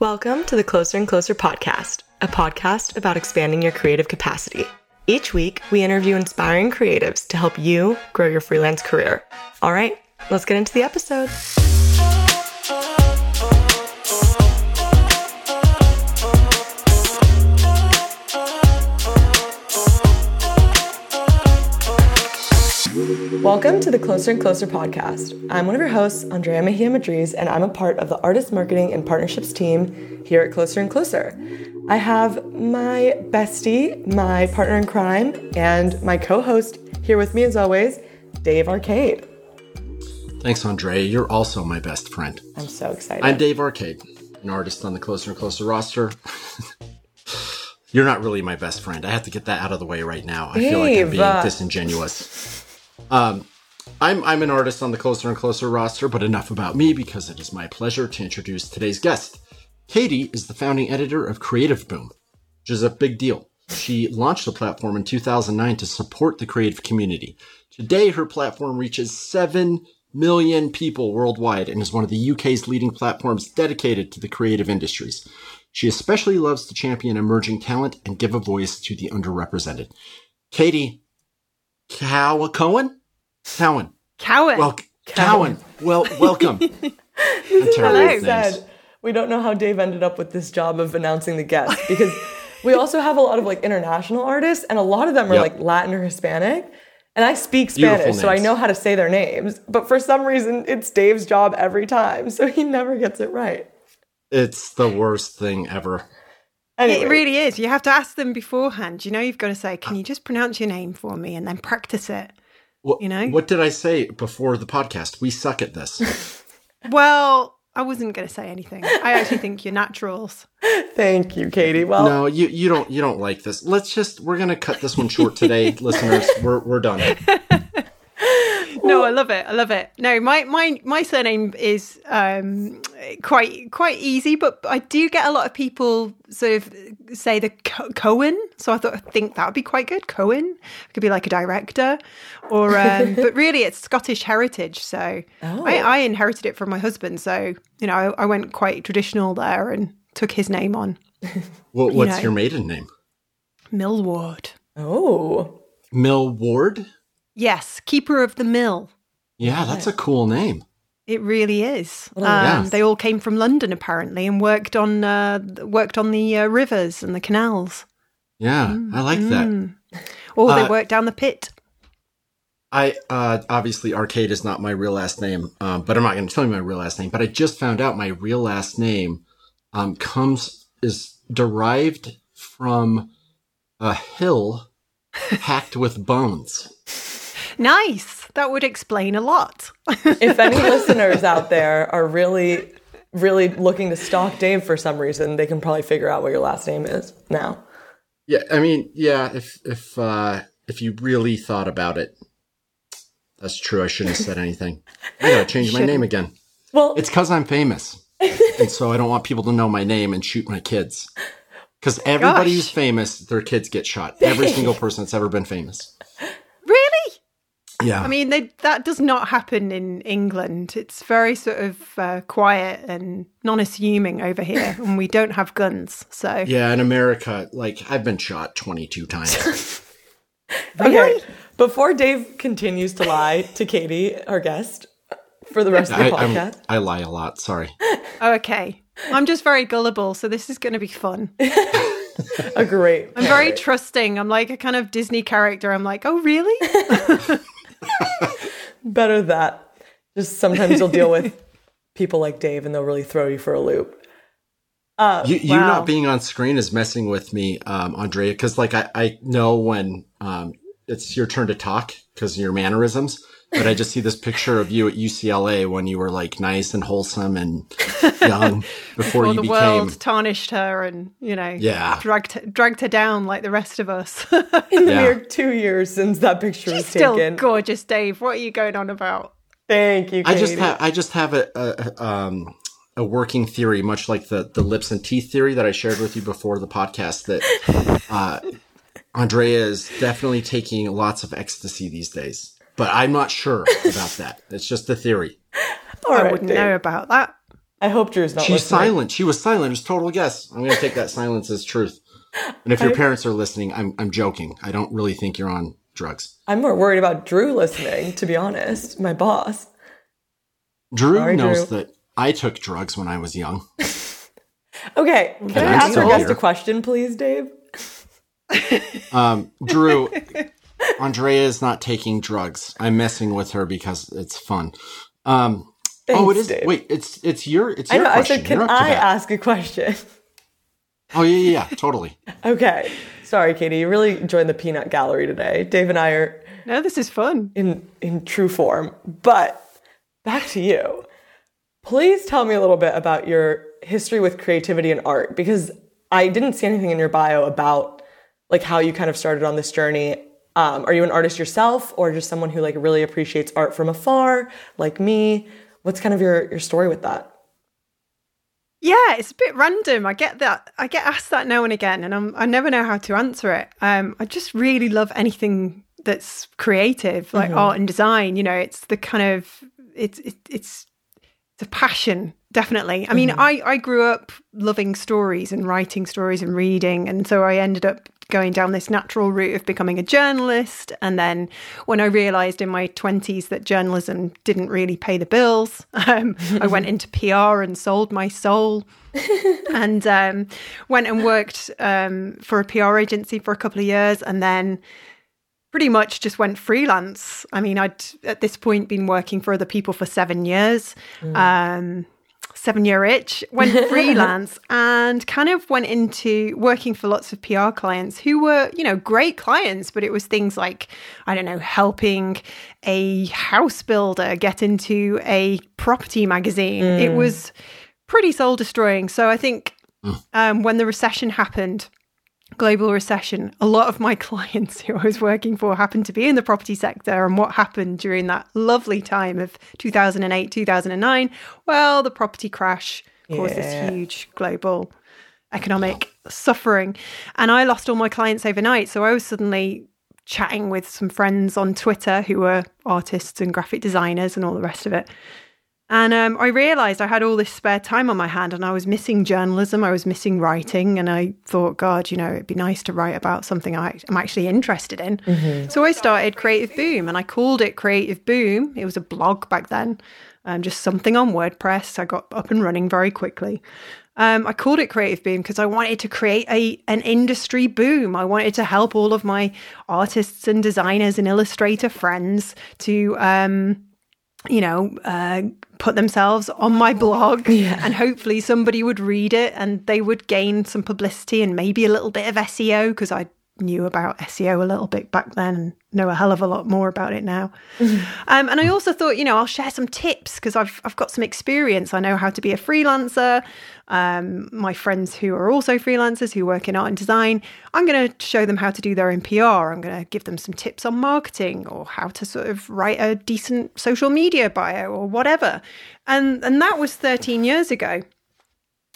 Welcome to the Closer and Closer podcast, a podcast about expanding your creative capacity. Each week, we interview inspiring creatives to help you grow your freelance career. All right, let's get into the episode. Welcome to the Closer and Closer podcast. I'm one of your hosts, Andrea Mejia Madriz, and I'm a part of the artist marketing and partnerships team here at Closer and Closer. I have my bestie, my partner in crime, and my co host here with me as always, Dave Arcade. Thanks, Andrea. You're also my best friend. I'm so excited. I'm Dave Arcade, an artist on the Closer and Closer roster. You're not really my best friend. I have to get that out of the way right now. I feel like I'm being disingenuous. Um, I'm I'm an artist on the Closer and Closer roster, but enough about me because it is my pleasure to introduce today's guest. Katie is the founding editor of Creative Boom, which is a big deal. She launched the platform in 2009 to support the creative community. Today, her platform reaches 7 million people worldwide and is one of the UK's leading platforms dedicated to the creative industries. She especially loves to champion emerging talent and give a voice to the underrepresented. Katie Cow- Cohen? Cowan. Cowan. Well, Cowan. Well, welcome. I'm Hello. with said, we don't know how Dave ended up with this job of announcing the guests because we also have a lot of like international artists, and a lot of them are Yep. like Latin or Hispanic. And I speak Spanish, so I know how to say their names. But for some reason, it's Dave's job every time, so he never gets it right. It's the worst thing ever. Anyway, It really is. You have to ask them beforehand. You know, you've got to say, "Can uh, you just pronounce your name for me?" and then practice it. What, You know? What did I say before the podcast? We suck at this. Well, I wasn't going to say anything. I actually think you're naturals. thank you, Katie. Well, no, you you don't you don't like this. Let's just we're gonna cut this one short today, listeners. We're we're done. No, I love it. I love it. No, my my my surname is um, quite quite easy, but I do get a lot of people sort of say the Co- Cohen. So I thought I think that would be quite good. Cohen I could be like a director, or um, but really it's Scottish heritage. So Oh. I, I inherited it from my husband. So you know I, I went quite traditional there and took his name on What, what's know. your maiden name? Millward. oh, Mill Ward. Yes, keeper of the mill. Yeah, that's a cool name. It really is. Um, Yeah. They all came from London apparently and worked on uh, worked on the uh, rivers and the canals. Yeah, I like that. Mm. Or they Uh, worked down the pit. I uh, obviously Arcade is not my real last name, um, but I'm not going to tell you my real last name. But I just found out my real last name um, comes is derived from a hill hacked with bones. Nice. That would explain a lot. if any listeners out there are really, really looking to stalk Dave for some reason, they can probably figure out what your last name is now. Yeah, I mean, yeah, if if uh, if you really thought about it, that's true. I shouldn't have said anything. I gotta change my name again. Well, It's because I'm famous, and so I don't want people to know my name and shoot my kids. Because everybody who's famous, their kids get shot. Every single person that's ever been famous. really? Yeah. I mean, they, that does not happen in England. It's very sort of uh, quiet and non-assuming over here, and we don't have guns. So yeah, in America, like I've been shot 22 times. okay. Before Dave continues to lie to Katie, our guest, for the rest of the I, I'm- podcast, I lie a lot. Sorry. Oh, okay. I'm just very gullible, so this is going to be fun. a great. I'm very trusting. I'm like a kind of Disney character. I'm like, oh, really? better that. Just sometimes you'll deal with people like Dave, and they'll really throw you for a loop. Uh, You, you Wow. not being on screen is messing with me, um, Andrea, because like I, I know when um, it's your turn to talk because of your mannerisms, but I just see this picture of you at UCLA when you were like nice and wholesome and young before Or you the became. world tarnished her and, you know, Yeah. dragged, dragged her down like the rest of us. in the Yeah. mere two years since that picture was Still taken. gorgeous, Dave. What are you going on about? Thank you, I just have I just have a, a um a working theory, much like the the lips and teeth theory that I shared with you before the podcast. That uh, Andrea is definitely taking lots of ecstasy these days, but I'm not sure about that. It's just a theory. All I right, wouldn't Dave. know about that. I hope Drew's not. She's listening. silent. She was silent. It was total guess. I'm going to take that silence as truth. And if your I- parents are listening, I'm I'm joking. I don't really think you're on drugs. I'm more worried about Drew listening, to be honest. My boss. Drew Sorry, knows Drew. that I took drugs when I was young. Okay, can I I'm ask our guest a question, please, Dave? Um, Drew, Andrea is not taking drugs. I'm messing with her because it's fun. Um, oh, it is. Dave. Wait, it's it's your it's I your know. I question. said, can You're up to I ask a question? Oh yeah, yeah, yeah, totally. Okay. Sorry, Katie. You really joined the peanut gallery today. Dave and I are No, this is fun. in in true form. But back to you. Please tell me a little bit about your history with creativity and art because I didn't see anything in your bio about like how you kind of started on this journey. Um, are you an artist yourself or just someone who like really appreciates art from afar, like me? What's kind of your your story with that? Yeah, it's a bit random. I get that. I get asked that now and again, and I'm, I never know how to answer it. Um, I just really love anything that's creative, like art and design. You know, it's the kind of it's it, it's it's a passion, definitely. I mean, I I grew up loving stories and writing stories and reading, and so I ended up going down this natural route of becoming a journalist. And then when I realized in my 20s that journalism didn't really pay the bills, um, I went into PR and sold my soul and um, went and worked um, for a PR agency for a couple of years and then pretty much just went freelance. I mean, I'd at this point been working for other people for seven years. Um, seven year itch, went freelance and kind of went into working for lots of PR clients who were, you know, great clients, but it was things like, I don't know, helping a house builder get into a property magazine. It was pretty soul destroying. So I think um, when the recession happened, global recession, a lot of my clients who I was working for happened to be in the property sector. And what happened during that lovely time of 2008, 2009? Well, the property crash caused Yeah. this huge global economic suffering. And I lost all my clients overnight. So I was suddenly chatting with some friends on Twitter who were artists and graphic designers and all the rest of it. And um, I realized I had all this spare time on my hand and I was missing journalism, I was missing writing. And I thought, God, you know, it'd be nice to write about something I, I'm actually interested in. So I started Creative Boom and I called it Creative Boom. It was a blog back then, um, just something on WordPress. I got up and running very quickly. Um, I called it Creative Boom because I wanted to create a an industry boom. I wanted to help all of my artists and designers and illustrator friends to um, you know, uh, put themselves on my blog and hopefully somebody would read it and they would gain some publicity and maybe a little bit of SEO because I knew about SEO a little bit back then and know a hell of a lot more about it now. Um, and I also thought, you know, I'll share some tips because I've, I've got some experience. I know how to be a freelancer. Um, my friends who are also freelancers who work in art and design, I'm going to show them how to do their own PR. I'm going to give them some tips on marketing or how to sort of write a decent social media bio or whatever. And and that was 13 years ago.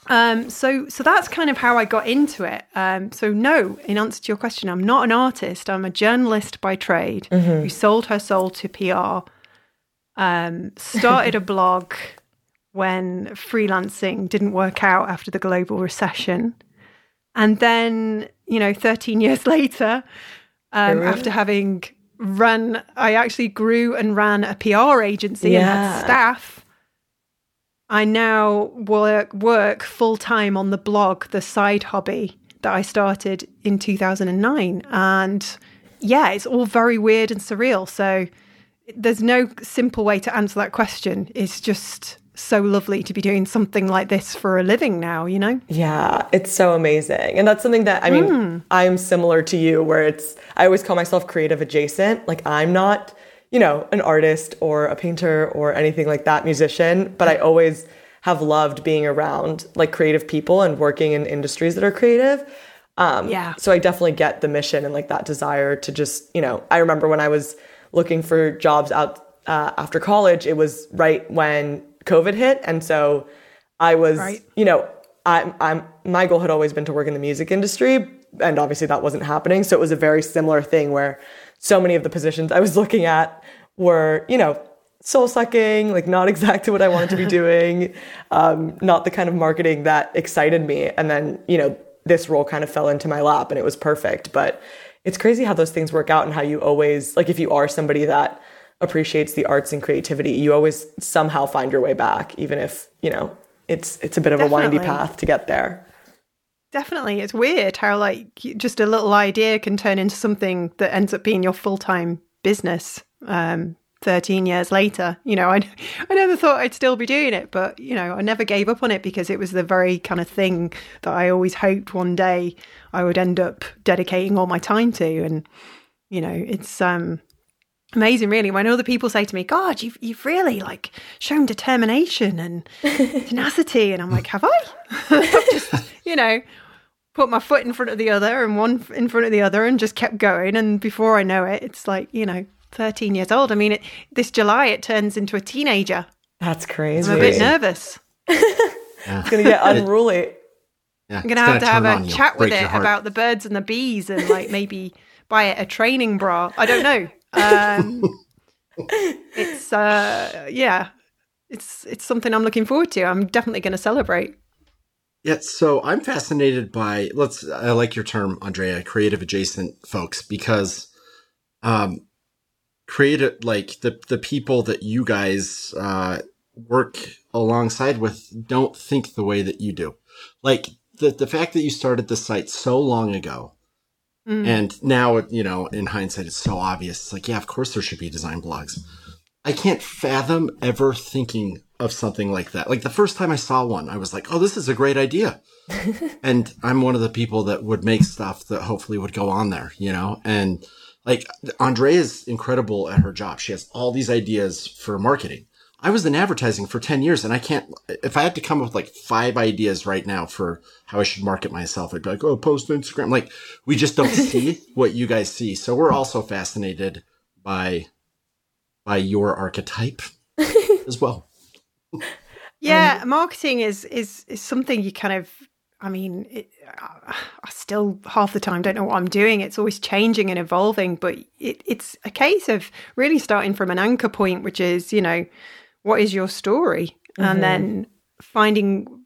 Um, so so that's kind of how I got into it. Um, so no, in answer to your question, I'm not an artist. I'm a journalist by trade who sold her soul to PR. Um, started a blog when freelancing didn't work out after the global recession, and then you know, 13 years later, um, Really? after having run, I actually grew and ran a PR agency and had staff. I now work work full time on the blog, the side hobby that I started in 2009, and yeah, it's all very weird and surreal. So there's no simple way to answer that question. It's just so lovely to be doing something like this for a living now. You know? Yeah, it's so amazing. And that's something that I mean, hmm. I'm similar to you where it's I always call myself creative adjacent. Like I'm not, you know, an artist or a painter or anything like that, musician, but I always have loved being around like creative people and working in industries that are creative. Um, Yeah. So I definitely get the mission and like that desire to just, you know, I remember when I was looking for jobs out uh, after college, it was right when COVID hit. And so I was, Right. you know, I'm, I'm, my goal had always been to work in the music industry. And obviously that wasn't happening. So it was a very similar thing where so many of the positions I was looking at were, you know, soul sucking, like not exactly what I wanted to be doing, um, not the kind of marketing that excited me. And then, you know, this role kind of fell into my lap and it was perfect. But it's crazy how those things work out and how you always, like, if you are somebody that appreciates the arts and creativity, you always somehow find your way back, even if, you know, it's it's a bit of Definitely. a windy path to get there. Definitely. It's weird how like just a little idea can turn into something that ends up being your full-time business. Um, 13 years later. You know, I, I never thought I'd still be doing it, but, you know, I never gave up on it because it was the very kind of thing that I always hoped one day I would end up dedicating all my time to. And, you know, it's um, amazing, really. When other people say to me, God, you've, you've really like shown determination and tenacity. And I'm like, have I? Just, you know, put my foot in front of the other and one in front of the other and just kept going. And before I know it, it's like, you know, 13 years old. I mean, it, this July it turns into a teenager. That's crazy. I'm a bit nervous. yeah. It's going to get unruly. Yeah, I'm going to have to have a chat with it about the birds and the bees and like maybe buy it a training bra. I don't know. Um, it's uh, yeah, it's it's something I'm looking forward to. I'm definitely going to celebrate. Yeah, so I'm fascinated by let's I like your term, Andrea, creative adjacent folks because um creative like the the people that you guys uh work alongside with don't think the way that you do. Like the the fact that you started the site so long ago mm. and now you know in hindsight it's so obvious. It's like yeah, of course there should be design blogs. I can't fathom ever thinking of something like that. Like the first time I saw one, I was like, "Oh, this is a great idea." and I'm one of the people that would make stuff that hopefully would go on there, you know? And like Andrea is incredible at her job. She has all these ideas for marketing. I was in advertising for 10 years and I can't, if I had to come up with like five ideas right now for how I should market myself, I'd be like, oh, post Instagram. Like we just don't see what you guys see. So we're also fascinated by, by your archetype as well. Yeah. Um, marketing is, is, is something you kind of I mean, it, I still half the time don't know what I'm doing. It's always changing and evolving, but it, it's a case of really starting from an anchor point, which is, you know, what is your story? Mm-hmm. And then finding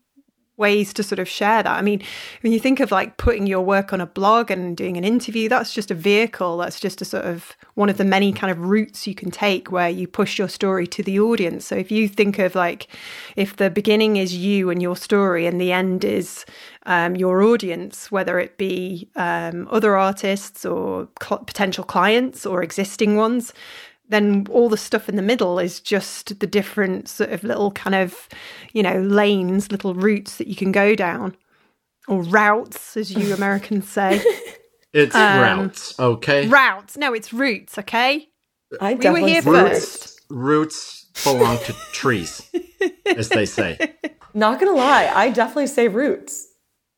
ways to sort of share that. I mean, when you think of like putting your work on a blog and doing an interview, that's just a vehicle. That's just a sort of one of the many kind of routes you can take where you push your story to the audience. So if you think of like, if the beginning is you and your story and the end is um, your audience, whether it be um, other artists or cl- potential clients or existing ones, then all the stuff in the middle is just the different sort of little kind of, you know, lanes, little routes that you can go down, or routes, as you Americans say. It's um, routes, okay? Routes. No, it's roots, okay? I we were here first. Roots belong to trees, as they say. Not gonna lie, I definitely say roots.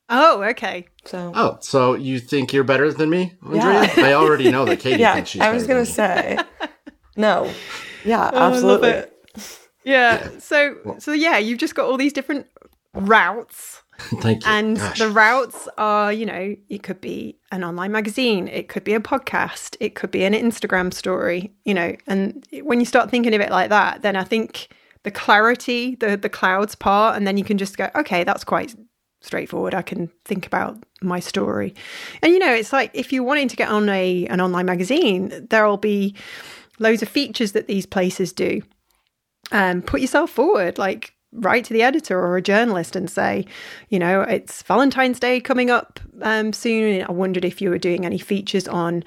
Oh, okay. So. Oh, so you think you're better than me, Andrea? Yeah. I already know that Katie yeah, thinks she's. I was gonna say. No. Yeah, oh, absolutely. Yeah. So so yeah, you've just got all these different routes. Thank you. And Gosh. the routes are, you know, it could be an online magazine, it could be a podcast, it could be an Instagram story, you know, and when you start thinking of it like that, then I think the clarity, the the clouds part, and then you can just go, okay, that's quite straightforward. I can think about my story. And you know, it's like if you're wanting to get on a an online magazine, there'll be loads of features that these places do. Um, put yourself forward, like write to the editor or a journalist and say, you know, it's Valentine's Day coming up um, soon. I wondered if you were doing any features on,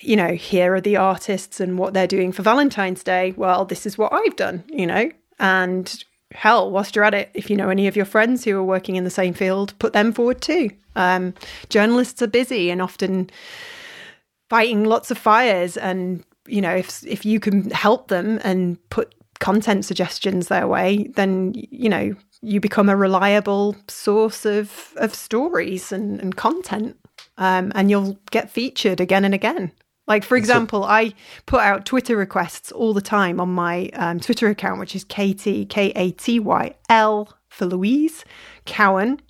you know, here are the artists and what they're doing for Valentine's Day. Well, this is what I've done, you know, and hell, whilst you're at it, if you know any of your friends who are working in the same field, put them forward too. Um, journalists are busy and often fighting lots of fires and you know, if if you can help them and put content suggestions their way, then you know you become a reliable source of of stories and, and content, um, and you'll get featured again and again. Like for example, I put out Twitter requests all the time on my um, Twitter account, which is Katy K A T Y L for Louise Cowan.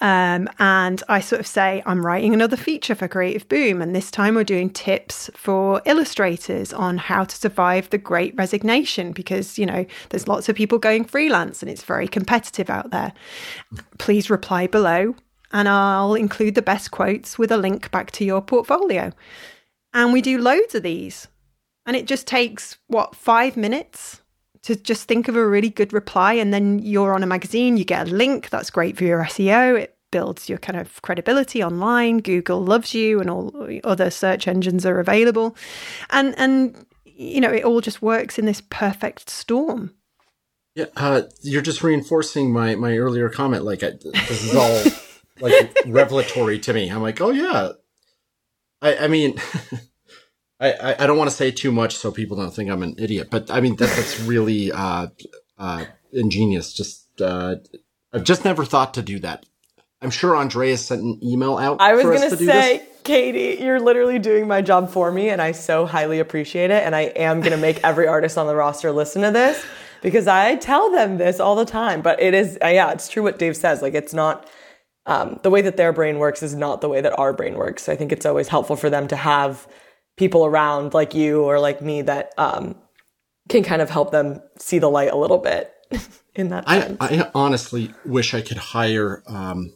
Um, and I sort of say, I'm writing another feature for Creative Boom. And this time we're doing tips for illustrators on how to survive the great resignation because, you know, there's lots of people going freelance and it's very competitive out there. Please reply below and I'll include the best quotes with a link back to your portfolio. And we do loads of these. And it just takes, what, five minutes to just think of a really good reply. And then you're on a magazine, you get a link. That's great for your SEO. It builds your kind of credibility online. Google loves you, and all other search engines are available. And, and, you know, it all just works in this perfect storm. Yeah, uh, you're just reinforcing my my earlier comment. Like, I, this is all like revelatory to me. I'm like, oh yeah. I I mean, I I don't want to say too much so people don't think I'm an idiot, but I mean that that's really uh, uh, ingenious. Just uh, I've just never thought to do that. I'm sure Andreas sent an email out. I was going to say, Katie, you're literally doing my job for me, and I so highly appreciate it. And I am going to make every artist on the roster listen to this because I tell them this all the time. But it is, uh, yeah, it's true what Dave says. Like, it's not um, the way that their brain works is not the way that our brain works. I think it's always helpful for them to have people around like you or like me that um, can kind of help them see the light a little bit in that sense. I, I honestly wish I could hire um,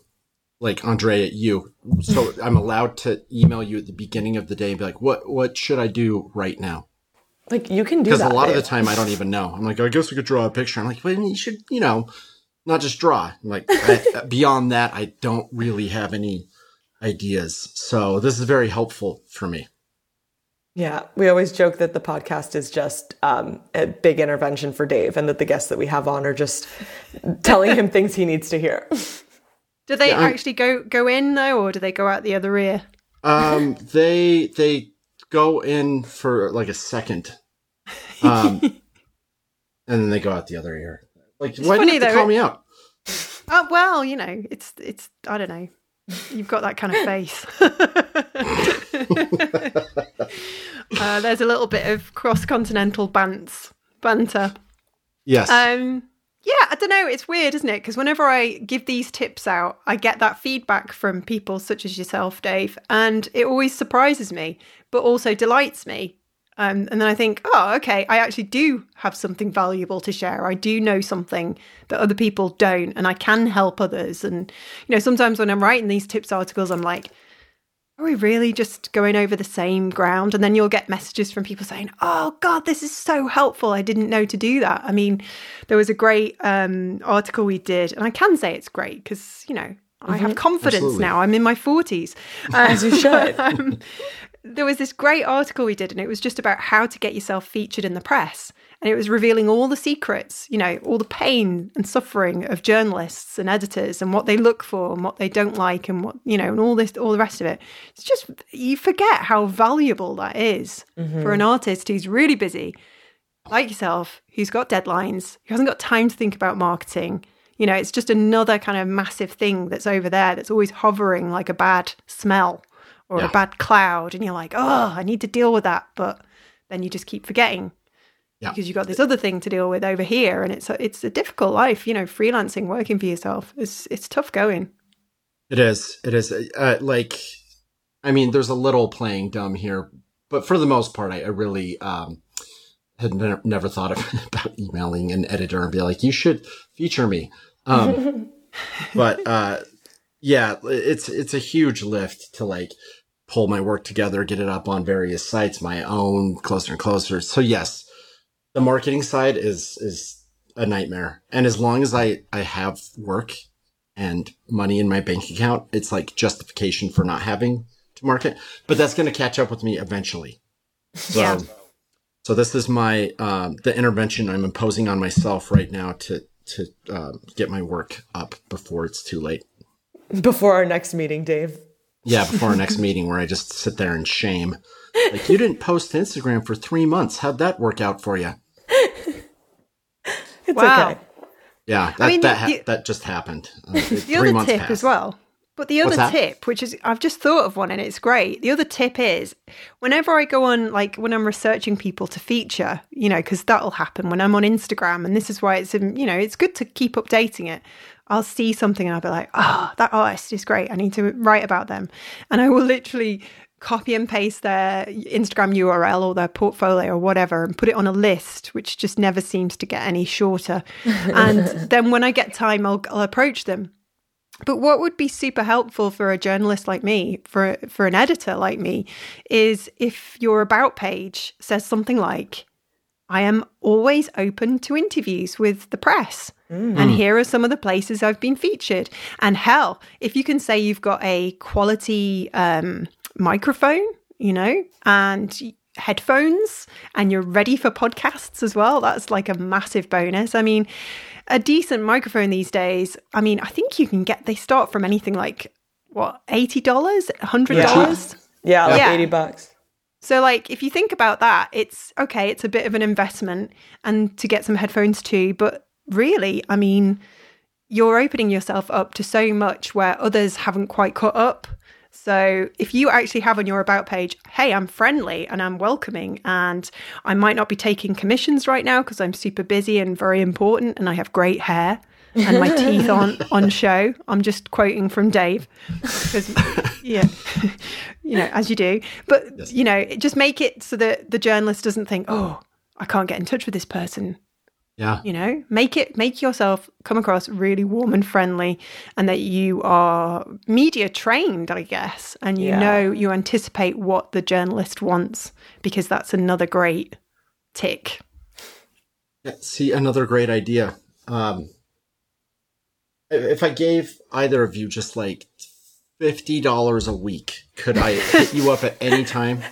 like Andre at you, so I'm allowed to email you at the beginning of the day and be like, "What what should I do right now?" Like you can do because a lot babe. of the time I don't even know. I'm like, I guess we could draw a picture. I'm like, well, you should, you know, not just draw. Like I, beyond that, I don't really have any ideas. So this is very helpful for me. Yeah, we always joke that the podcast is just um, a big intervention for Dave, and that the guests that we have on are just telling him things he needs to hear. Do they yeah, actually go go in though, or do they go out the other ear? Um, they they go in for like a second, um, and then they go out the other ear. Like, it's why funny, do you have to call me out? Oh well, you know, it's it's I don't know. You've got that kind of face. uh, there's a little bit of cross-continental bants banter. Yes. Um. Yeah, I don't know. It's weird, isn't it? Because whenever I give these tips out, I get that feedback from people such as yourself, Dave, and it always surprises me, but also delights me um, and then I think, oh, okay, I actually do have something valuable to share. I do know something that other people don't, and I can help others. And, you know, sometimes when I'm writing these tips articles, I'm like, are we really just going over the same ground? And then you'll get messages from people saying, oh, God, this is so helpful. I didn't know to do that. I mean, there was a great um, article we did, and I can say it's great because, you know, I have mm-hmm. confidence Absolutely. now. I'm in my 40s. As you should. um, there was this great article we did, and it was just about how to get yourself featured in the press. And it was revealing all the secrets, you know, all the pain and suffering of journalists and editors and what they look for and what they don't like and what, you know, and all this, all the rest of it. It's just, you forget how valuable that is mm-hmm. for an artist who's really busy, like yourself, who's got deadlines, who hasn't got time to think about marketing. You know, it's just another kind of massive thing that's over there that's always hovering like a bad smell or yeah. a bad cloud and you're like, oh, I need to deal with that. But then you just keep forgetting yeah. because you've got this other thing to deal with over here. And it's a, it's a difficult life, you know, freelancing, working for yourself. It's, it's tough going. It is. It is. Uh, like, I mean, there's a little playing dumb here, but for the most part, I, I really, um, had never, never thought of, about emailing an editor and be like, you should feature me. Um, but, uh, yeah, it's it's a huge lift to like pull my work together, get it up on various sites, my own, closer and closer. So yes, the marketing side is is a nightmare. And as long as I I have work and money in my bank account, it's like justification for not having to market. But that's going to catch up with me eventually. So yeah. so this is my um, the intervention I'm imposing on myself right now to to uh, get my work up before it's too late. Before our next meeting, Dave. Yeah, before our next meeting where I just sit there in shame. Like, you didn't post to Instagram for three months. How'd that work out for you? it's wow. okay. Yeah, that, I mean, that, the, that just happened. Uh, the other tip passed. as well. But the other tip, which is, I've just thought of one and it's great. The other tip is whenever I go on, like when I'm researching people to feature, you know, because that'll happen when I'm on Instagram. And this is why it's, um, you know, it's good to keep updating it. I'll see something and I'll be like, oh, that artist is great. I need to write about them. And I will literally copy and paste their Instagram URL or their portfolio or whatever and put it on a list, which just never seems to get any shorter. and then when I get time, I'll, I'll approach them. But what would be super helpful for a journalist like me, for for an editor like me, is if your about page says something like, I am always open to interviews with the press. Mm. And here are some of the places I've been featured. And hell, if you can say you've got a quality um, microphone, you know, and headphones, and you're ready for podcasts as well, that's like a massive bonus. I mean, a decent microphone these days, I mean, I think you can get, they start from anything like, what, $80, $100? Yeah, yeah like yeah. 80 bucks. So, like, if you think about that, it's okay, it's a bit of an investment and to get some headphones too. But really, I mean, you're opening yourself up to so much where others haven't quite caught up. So, if you actually have on your about page, hey, I'm friendly and I'm welcoming, and I might not be taking commissions right now because I'm super busy and very important and I have great hair and my teeth aren't on show. I'm just quoting from Dave because, yeah, you know, as you do. But yes. you know, just make it so that the journalist doesn't think, oh, I can't get in touch with this person. Yeah. You know, make it make yourself come across really warm and friendly and that you are media trained, I guess, and you yeah. know you anticipate what the journalist wants because that's another great tick. Yeah, see another great idea. Um if I gave either of you just like fifty dollars a week, could I hit you up at any time?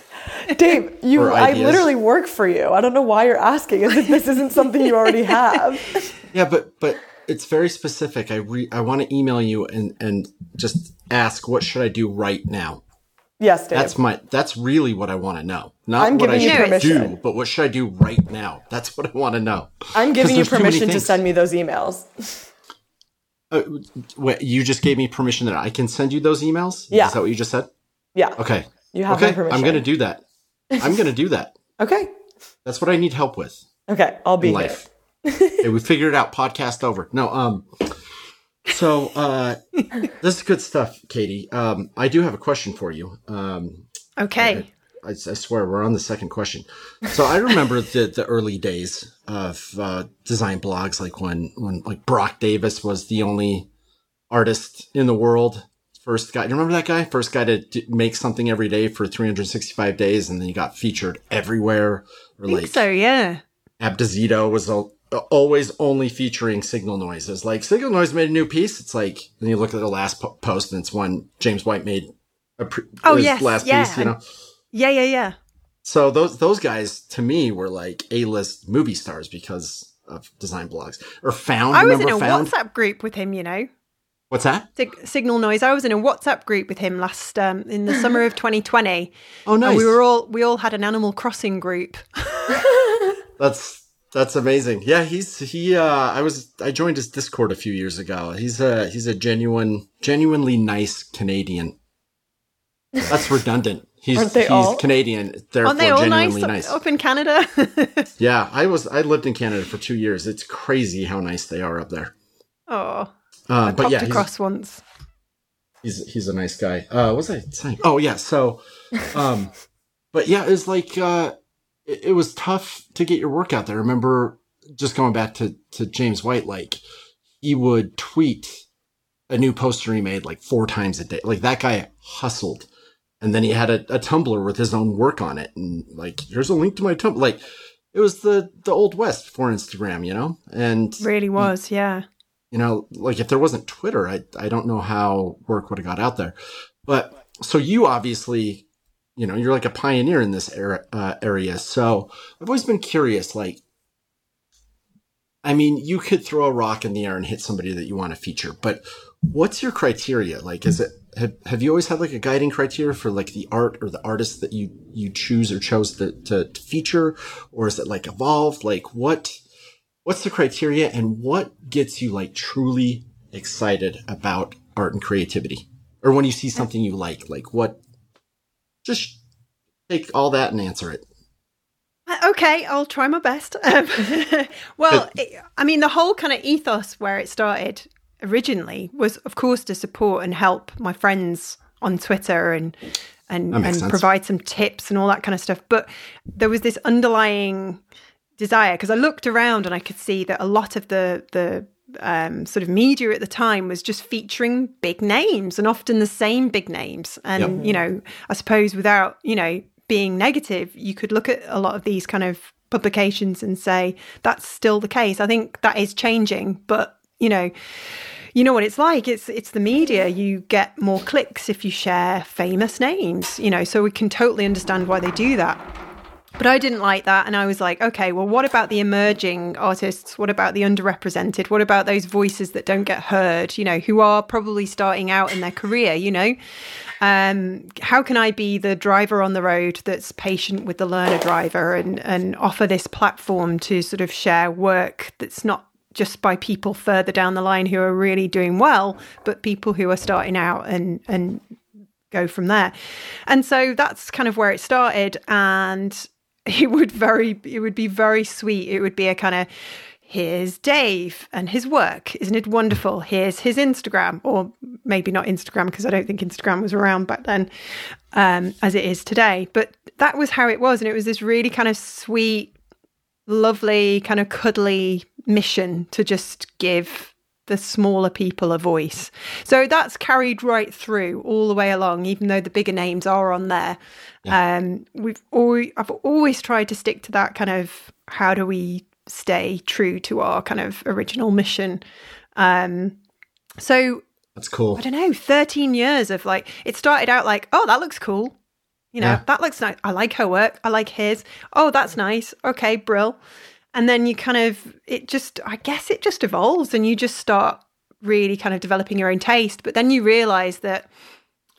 Dave, you I literally work for you. I don't know why you're asking if this isn't something you already have. Yeah, but but it's very specific. I re- I want to email you and and just ask what should I do right now. Yes, Dave. That's my that's really what I want to know. Not I'm what I should permission. do, but what should I do right now? That's what I want to know. I'm giving you permission to send me those emails. Uh, wait, you just gave me permission that I can send you those emails? Yeah. Is that what you just said? Yeah. Okay. You have okay. my permission. I'm going to do that. I'm going to do that. okay. That's what I need help with. Okay. I'll be life. okay, we figured it out. Podcast over. No, um, so uh, this is good stuff, Katie. Um, I do have a question for you. Um, okay. I, I, swear we're on the second question. So I remember the, the early days of uh, design blogs, like when when like Brock Davis was the only artist in the world. First guy, do you remember that guy? First guy to d- make something every day for 365 days, and then he got featured everywhere. Or like so, yeah. Abduzeedo was a, always only featuring signal noises. Like Signalnoise made a new piece. It's like then you look at the last po- post, and it's one James White made. A pre- oh yes, last yeah. piece, you know. Yeah, yeah, yeah. So those those guys to me were like A list movie stars because of design blogs or found. I was in a found? WhatsApp group with him. You know. What's that? Sig- Signalnoise. I was in a WhatsApp group with him last um, in the summer of 2020. Oh, nice. we were all we all had an Animal Crossing group. that's that's amazing. Yeah, he's he. Uh, I was I joined his Discord a few years ago. He's a he's a genuine, genuinely nice Canadian. That's redundant. He's, Aren't they he's all? Canadian, therefore Aren't they all genuinely nice, nice. Up in Canada. yeah, I was. I lived in Canada for two years. It's crazy how nice they are up there. Oh, uh, I but yeah, across once. He's he's a nice guy. Uh, what was I saying? Oh yeah, so, um, but yeah, it's like uh, it, it was tough to get your work out there. I remember just going back to to James White, like he would tweet a new poster he made like four times a day. Like that guy hustled and then he had a, a Tumblr with his own work on it, and like, here's a link to my Tumblr. Like, it was the the old west before Instagram, you know, and really was, yeah. You know, like if there wasn't Twitter, I I don't know how work would have got out there. But so you obviously, you know, you're like a pioneer in this era, uh, area. So I've always been curious, like. I mean, you could throw a rock in the air and hit somebody that you want to feature, but what's your criteria? Like, is it have have you always had like a guiding criteria for like the art or the artist that you you choose or chose to, to, to feature, or is it like evolved? Like what what's the criteria and what gets you like truly excited about art and creativity, or when you see something you like, like what? Just take all that and answer it. Uh, okay, I'll try my best. Um, well, it, I mean, the whole kind of ethos where it started originally was, of course, to support and help my friends on Twitter and and and provide some tips and all that kind of stuff. But there was this underlying desire because I looked around and I could see that a lot of the the um, sort of media at the time was just featuring big names and often the same big names. And yep. you know, I suppose without you know being negative, you could look at a lot of these kind of publications and say that's still the case. I think that is changing, but you know, you know what it's like. It's it's the media. You get more clicks if you share famous names. You know, so we can totally understand why they do that. But I didn't like that. And I was like, okay, well, what about the emerging artists? What about the underrepresented? What about those voices that don't get heard, you know, who are probably starting out in their career, you know? Um, how can I be the driver on the road that's patient with the learner driver and, and offer this platform to sort of share work that's not just by people further down the line who are really doing well, but people who are starting out and, and go from there. And so that's kind of where it started. And it would very it would be very sweet. It would be a kind of here's Dave and his work. Isn't it wonderful? Here's his Instagram, or maybe not Instagram because I don't think Instagram was around back then um, as it is today. But that was how it was. And it was this really kind of sweet, lovely, kind of cuddly mission to just give the smaller people a voice. So that's carried right through all the way along, even though the bigger names are on there. Yeah. Um, we've always, I've always tried to stick to that kind of how do we stay true to our kind of original mission. Um, so that's cool. I don't know, 13 years of like, it started out like, oh, that looks cool. You know, yeah. that looks nice. I like her work. I like his. Oh, that's nice. Okay, brill and then you kind of it just i guess it just evolves and you just start really kind of developing your own taste. But then you realize that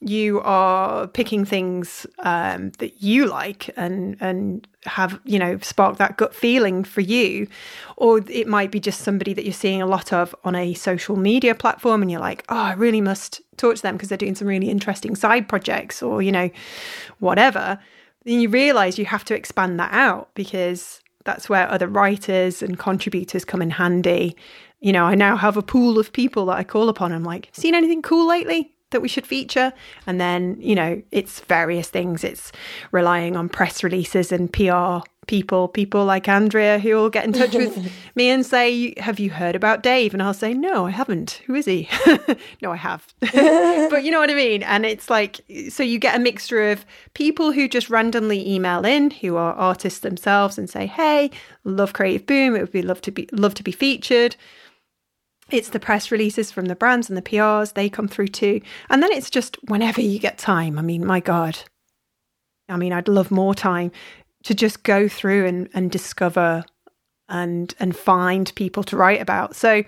you are picking things um, that you like and and have you know spark that gut feeling for you. Or it might be just somebody that you're seeing a lot of on a social media platform and you're like oh i really must talk to them because they're doing some really interesting side projects or you know whatever. Then you realize you have to expand that out because that's where other writers and contributors come in handy. You know, I now have a pool of people that I call upon. I'm like, seen anything cool lately that we should feature? And then, you know, it's various things. It's relying on press releases and PR people, people like Andrea, who will get in touch with me and say, Have you heard about Dave? And I'll say, No, I haven't. Who is he? no, I have. but you know what I mean? And it's like, so you get a mixture of people who just randomly email in, who are artists themselves, and say, Hey, love Creative Boom. It would be love to be love to be featured. It's the press releases from the brands and the PRs, they come through too. And then it's just whenever you get time. I mean, my God. I mean, I'd love more time to just go through and, and discover and and find people to write about. So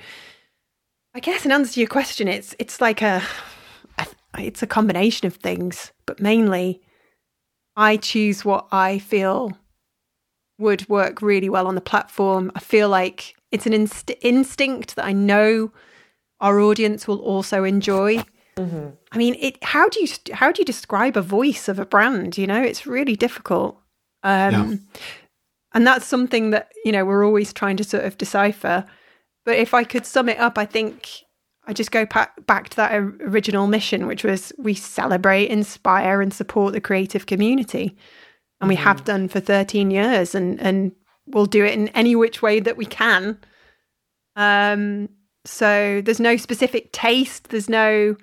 I guess in answer to your question, it's it's like a it's a combination of things, but mainly I choose what I feel would work really well on the platform. I feel like it's an inst- instinct that I know our audience will also enjoy. Mm-hmm. I mean, it. How do you how do you describe a voice of a brand? You know, it's really difficult. Um, yeah. And that's something that, you know, we're always trying to sort of decipher. But if I could sum it up, I think I just go back to that original mission, which was we celebrate, inspire, and support the creative community. And we mm-hmm. have done for 13 years, and, and we'll do it in any which way that we can. Um, so there's no specific taste, there's no,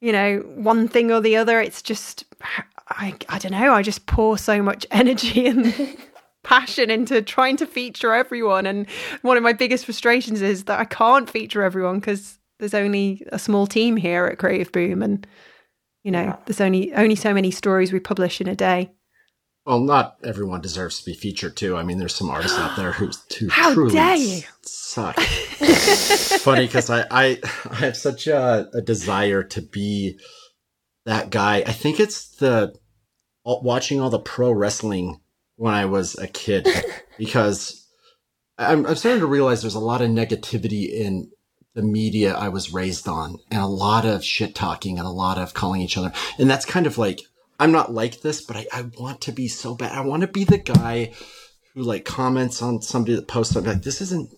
you know, one thing or the other. It's just I, I don't know, I just pour so much energy and passion into trying to feature everyone. And one of my biggest frustrations is that I can't feature everyone because there's only a small team here at Creative Boom. And, you know, yeah. there's only, only so many stories we publish in a day. Well, not everyone deserves to be featured too. I mean, there's some artists out there who, who How truly dare you? suck. Funny because I, I I have such a, a desire to be that guy. I think it's the watching all the pro wrestling when I was a kid because I'm, I'm starting to realize there's a lot of negativity in the media I was raised on and a lot of shit talking and a lot of calling each other. And that's kind of like, I'm not like this, but I, I want to be so bad. I want to be the guy who like comments on somebody that posts something like, this isn't,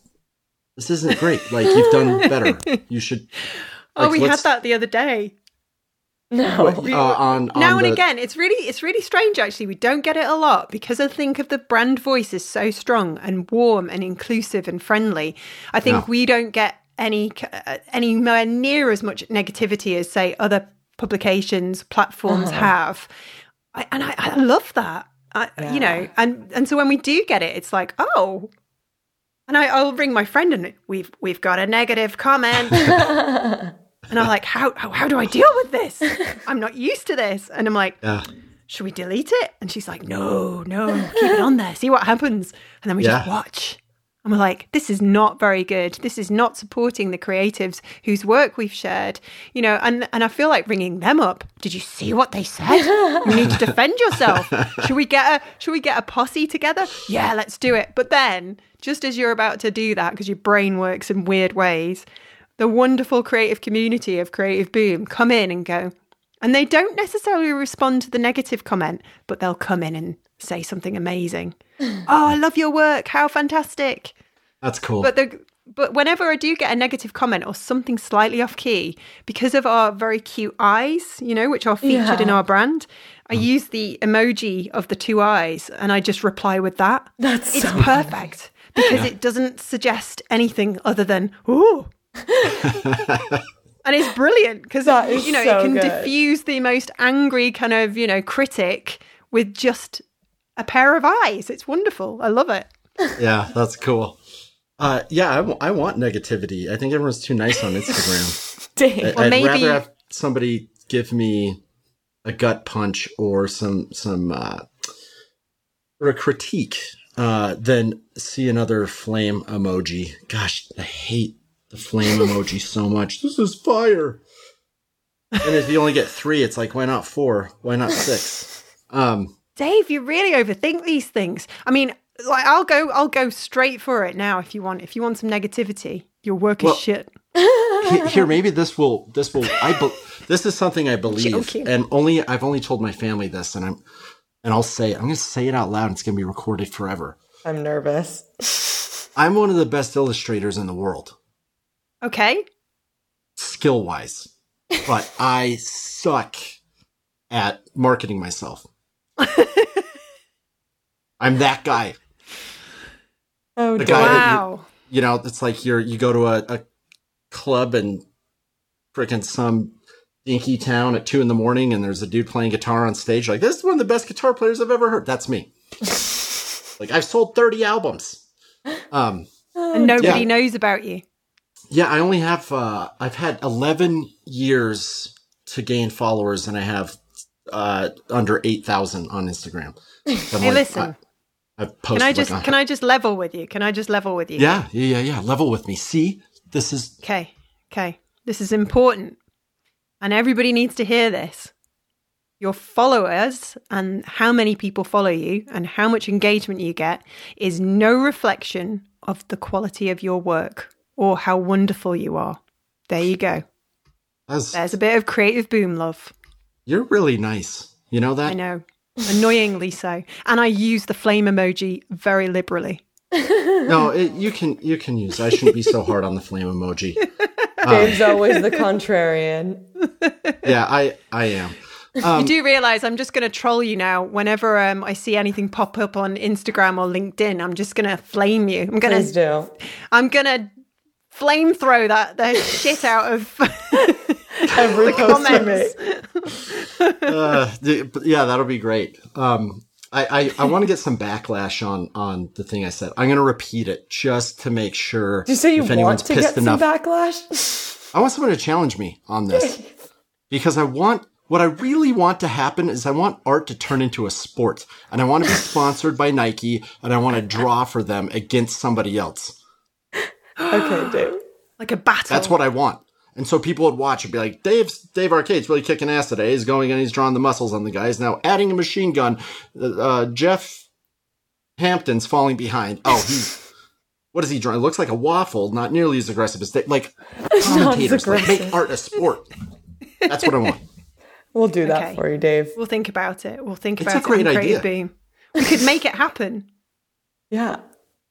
this isn't great. Like you've done better. You should. oh, we had that the other day. No. uh, on, on now and the- again it's really it's really strange actually we don't get it a lot because i think of the brand voice is so strong and warm and inclusive and friendly i think Yeah. we don't get any uh, anywhere near as much negativity as say other publications platforms uh-huh. have I, and I, I love that I, you know and and so when we do get it it's like oh and I, I'll ring my friend and we've we've got a negative comment and I'm like, how, how how do I deal with this? I'm not used to this. And I'm like, Yeah. should we delete it? And she's like, no, no, keep it on there. See what happens. And then we just watch. And we're like, this is not very good. This is not supporting the creatives whose work we've shared. You know, and, and I feel like ringing them up. Did you see what they said? You need to defend yourself. Should we get a should we get a posse together? Yeah, let's do it. But then, just as you're about to do that, because your brain works in weird ways, the wonderful creative community of Creative Boom come in and go, and they don't necessarily respond to the negative comment, but they'll come in and say something amazing. oh, I love your work. How fantastic. That's cool. But the but whenever I do get a negative comment or something slightly off key, because of our very cute eyes, you know, which are featured in our brand, I mm. use the emoji of the two eyes and I just reply with that. That's it's so perfect because it doesn't suggest anything other than ooh. and it's brilliant because you know so it can good. diffuse the most angry kind of you know critic with just a pair of eyes. It's wonderful. I love it. yeah, that's cool. Uh, yeah, I, w- I want negativity. I think everyone's too nice on Instagram. Dang. I- I'd maybe- rather have somebody give me a gut punch or some some uh, or a critique uh, than see another flame emoji. Gosh, I hate the flame emoji so much. This is fire. And if you only get three, it's like why not four? Why not six? Um, Dave, you really overthink these things. I mean, like I'll go I'll go straight for it now if you want. If you want some negativity, your work is Well- shit. Here maybe this will this will i be, this is something i believe Joking. and only i've only told my family this and i'm and i'll say it i'm going to say it out loud and it's going to be recorded forever I'm nervous. i'm one of the best illustrators in the world Okay. skill wise but i suck at marketing myself i'm that guy Oh, The dear. guy that you- Wow. you know it's like you're you go to a, a club and freaking some dinky town at two in the morning and there's a dude playing guitar on stage like this is one of the best guitar players i've ever heard that's me like i've sold 30 albums um and nobody Yeah. knows about you. yeah i only have uh i've had 11 years to gain followers and i have uh under 8000 on instagram I'm Hey, like, listen. I, I've Can I just like, can I just level with you? Can I just level with you? yeah yeah yeah yeah level with me see this is Okay. Okay. This is important. And everybody needs to hear this. Your followers and how many people follow you and how much engagement you get is no reflection of the quality of your work or how wonderful you are. There you go. that's, There's a bit of creative boom love. you're really nice you know that I know. Annoyingly so. And I use the flame emoji very liberally. No, it, you can you can use. I shouldn't be so hard on the flame emoji. Dave's always the contrarian. Yeah, I I am. Um, you do realize I'm just going to troll you now. Whenever um, I see anything pop up on Instagram or LinkedIn, I'm just going to flame you. I'm going to do. I'm going to flame throw that the shit out of Every post you make. comments. uh, yeah, that'll be great. Um, I I, I want to get some backlash on on the thing I said. I'm gonna repeat it just to make sure. Do you say you if want anyone's to pissed get enough, some backlash? I want someone to challenge me on this because I want. What I really want to happen is I want art to turn into a sport, and I want to be sponsored by Nike, and I want to draw for them against somebody else. okay, Dave. like a battle. That's what I want. And so people would watch and be like, Dave's Dave Arcade's really kicking ass today. He's going and he's drawing the muscles on the guys. Now adding a machine gun. Uh, uh, Jeff Hampton's falling behind. Oh, he's what is he drawing? It looks like a waffle, not nearly as aggressive as Dave. Like commentators, like make art a sport. That's what I want. We'll do that Okay. for you, Dave. We'll think about it. We'll think It's about a great it. idea. Boom. We could make it happen. Yeah.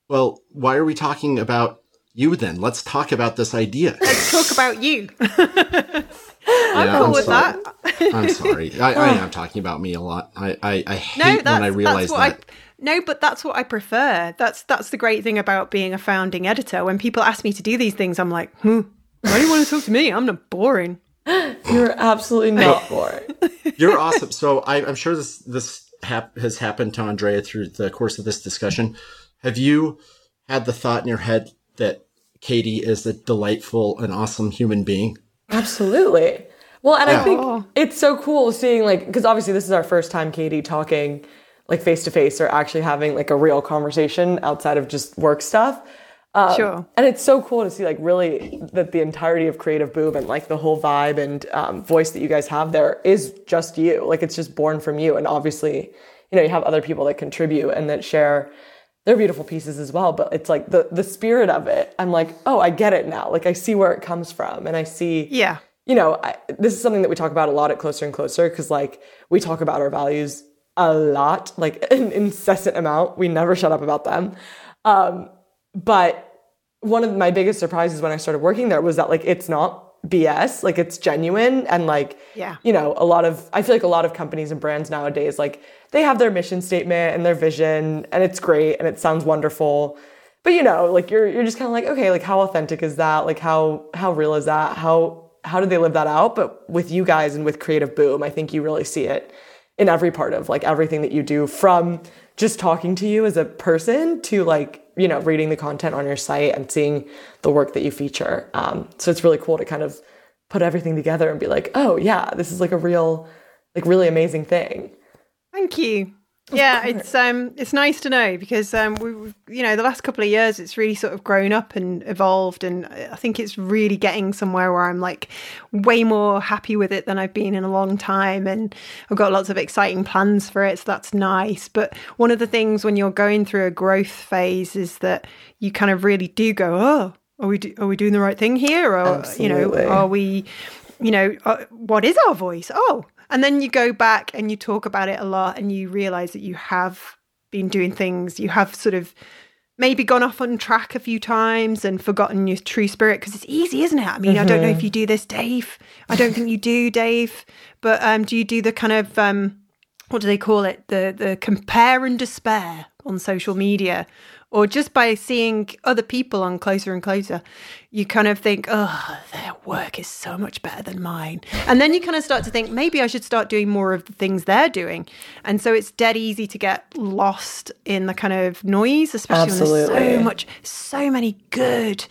Well, why are we talking about you then. Let's talk about this idea. Let's talk about you. Yeah, cool I'm with sorry. that. I'm sorry. I, I am talking about me a lot. I, I, I hate No, when I realize that. I. No, but that's what I prefer. That's that's the great thing about being a founding editor. When people ask me to do these things, I'm like, hmm, why do you want to talk to me? I'm not boring. You're absolutely not boring. You're awesome. So I, I'm sure this this hap- has happened to Andrea through the course of this discussion. Have you had the thought in your head that Katy is a delightful and awesome human being? Absolutely. Well, and I Oh. think it's so cool seeing like because obviously this is our first time Katy talking like face to face or actually having like a real conversation outside of just work stuff. Um, Sure. And it's so cool to see like really that the entirety of Creative Boom and like the whole vibe and um, voice that you guys have there is just you. Like it's just born from you. And obviously, you know, you have other people that contribute and that share their beautiful pieces as well. But it's like the the spirit of it. I'm like, oh, I get it now. Like I see where it comes from, and I see Yeah. you know, I, this is something that we talk about a lot at Closer and Closer because, like, we talk about our values a lot, like, an incessant amount. We never shut up about them. Um, but one of my biggest surprises when I started working there was that, like, it's not BS, like, it's genuine. And, like, Yeah. you know, a lot of, I feel like a lot of companies and brands nowadays, like, they have their mission statement and their vision, and it's great and it sounds wonderful but you know like you're you're just kind of like okay like how authentic is that like how how real is that how how do they live that out but with you guys and with creative boom i think you really see it in every part of like everything that you do from just talking to you as a person to like you know reading the content on your site and seeing the work that you feature um, so it's really cool to kind of put everything together and be like oh yeah this is like a real like really amazing thing Thank you. Yeah, it's um, it's nice to know because um, we, you know, the last couple of years, it's really sort of grown up and evolved, and I think it's really getting somewhere where I'm like way more happy with it than I've been in a long time, and I've got lots of exciting plans for it, so that's nice. But one of the things when you're going through a growth phase is that you kind of really do go, oh, are we do, are we doing the right thing here, or you know, are we, you know, uh, what is our voice? Oh, and then you go back and you talk about it a lot and you realize that you have been doing things, you have sort of maybe gone off on track a few times and forgotten your true spirit because it's easy, isn't it? I mean, I don't know if you do this, Dave. I don't think you do, Dave. But um, do you do the kind of um, what do they call it? The the compare and despair on social media, or just by seeing other people on closer and closer, you kind of think, oh, their work is so much better than mine, and then you kind of start to think maybe I should start doing more of the things they're doing, and so it's dead easy to get lost in the kind of noise, especially when there's so much, so many good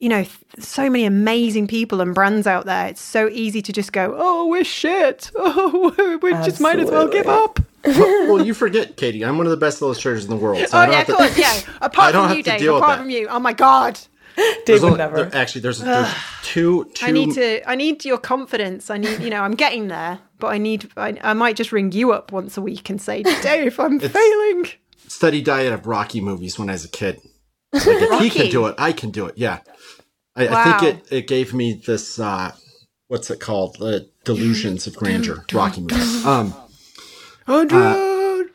you know, so many amazing people and brands out there. It's so easy to just go, oh, we're shit. Oh, we just might as well give up. Well, you forget, Katy. I'm one of the best illustrators in the world. So Oh, I don't yeah, have of course, yeah. I Apart don't from you, Dave. deal with Apart that. from you. Oh, my God. dave There's would only- never there- actually, there's, there's two, two. I need to, I need your confidence. I need, you know, I'm getting there, but I need, I, I might just ring you up once a week and say, Dave, I'm failing. steady diet of Rocky movies when I was a kid. Like if he can do it, I can do it. Yeah, I, I think it it gave me this. uh What's it called? The delusions of grandeur. Rocky movies. Um, Hundred.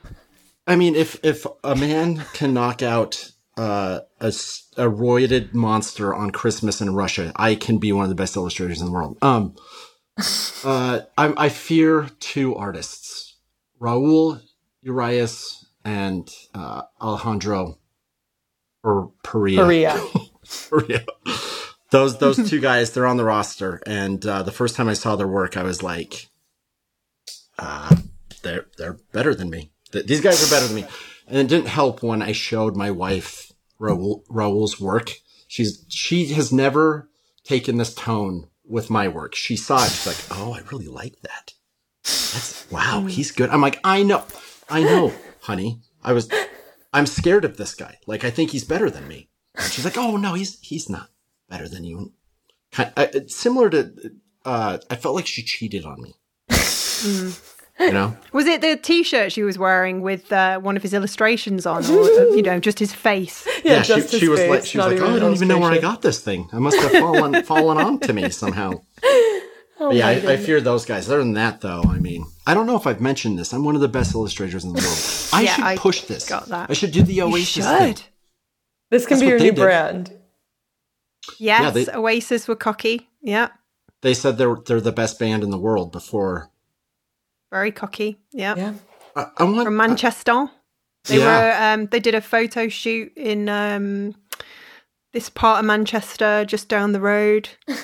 I mean, if if a man can knock out uh, a a roided monster on Christmas in Russia, I can be one of the best illustrators in the world. Um, uh, I, I fear two artists, Raul Urias and uh, Alejandro or Perea. Korea. Perea. Those those two guys, they're on the roster, and uh, the first time I saw their work, I was like, uh, they're they're better than me. These guys are better than me. And it didn't help when I showed my wife Raul, Raul's work. She's she has never taken this tone with my work. She saw it. She's like, "Oh, I really like that. That's wow. He's good." I'm like, "I know, I know, honey. I was, I'm scared of this guy. Like, I think he's better than me." And she's like, "Oh no, he's he's not better than you." Kind, uh, similar to, uh, I felt like she cheated on me. You know. Was it the T-shirt she was wearing with uh, one of his illustrations on, or uh, you know, just his face? Yeah, she, just his she was face, like, she was like, oh, I don't even know where I got this thing. I must have fallen fallen onto me somehow. But yeah, I, I fear those guys. Other than that, though, I mean, I don't know if I've mentioned this. I'm one of the best illustrators in the world. I Yeah, should I push this. got that. I should do the You Oasis thing. This can That's be what your new did. brand. Yes, Yeah, they- Oasis were cocky. Yeah, They said they're they're the best band in the world before. Very cocky. Yeah, Yeah. I, I want from Manchester. They Yeah. were. Um, they did a photo shoot in um, this part of Manchester, just down the road.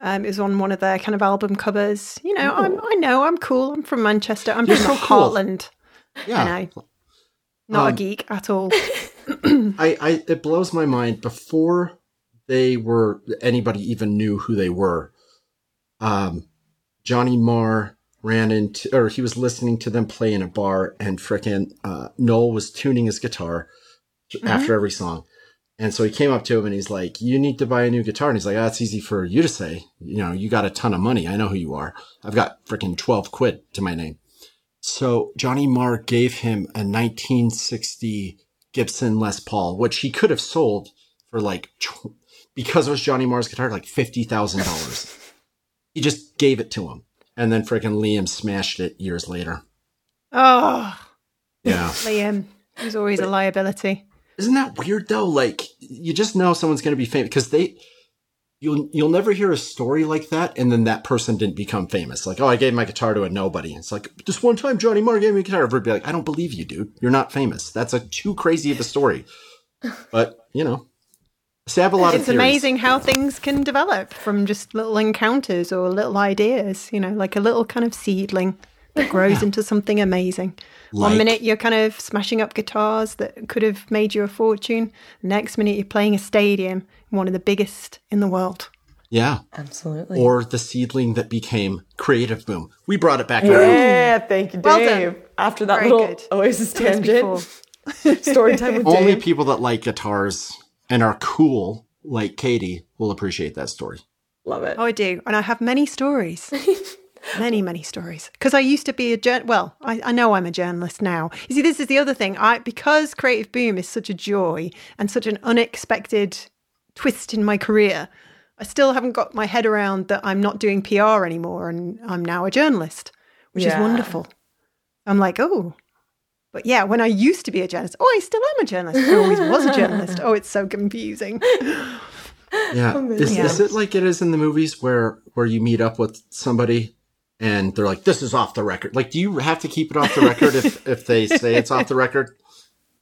Um, it was on one of their kind of album covers. You know, I'm, I know I'm cool. I'm from Manchester. I'm You're from so the cool. Yeah. I know. Not a Um, geek at all. I, I it blows my mind before they were anybody even knew who they were. Um, Johnny Marr ran into or he was listening to them play in a bar and frickin' uh, Noel was tuning his guitar after every song. And so he came up to him and he's like, "You need to buy a new guitar." And he's like, "That's easy for you to say. You know, you got a ton of money. I know who you are. I've got frickin' twelve quid to my name." So Johnny Marr gave him a 1960 Gibson Les Paul, which he could have sold for like tw- because it was Johnny Marr's guitar, like fifty thousand dollars. he just gave it to him, and then frickin' Liam smashed it years later. Oh, Yeah, Liam. He's always a liability. isn't that weird though? Like you just know someone's going to be famous because they. You'll you'll never hear a story like that, and then that person didn't become famous. Like, oh, I gave my guitar to a nobody. It's like this one time Johnny Marr gave me a guitar. Everybody be like, I don't believe you, dude. You're not famous. That's a too crazy of a story. But you know, so I have a lot of It's amazing how things can develop from just little encounters or little ideas, you know, like a little kind of seedling that grows into something amazing. One minute you're kind of smashing up guitars that could have made you a fortune. Next minute you're playing a stadium, one of the biggest in the world. Yeah. Absolutely. Or the seedling that became Creative Boom. We brought it back around. yeah, thank you, Well Dave. done. After that Very little good. Oasis That tangent, story time with Only Dave. people that like guitars and are cool, like Katie, will appreciate that story. Love it. Oh, I do. And I have many stories. many, many stories. Because I used to be a journal. Well, I, I know I'm a journalist now. You see, this is the other thing. I because Creative Boom is such a joy and such an unexpected twist in my career. I still haven't got my head around that I'm not doing PR anymore and I'm now a journalist, which is wonderful. I'm like, oh. But yeah, when I used to be a journalist, oh, I still am a journalist. I always was a journalist. Oh, it's so confusing. Yeah. Oh, is, Yeah. is it like it is in the movies where where you meet up with somebody and they're like, "This is off the record." Like, do you have to keep it off the record if if they say it's off the record?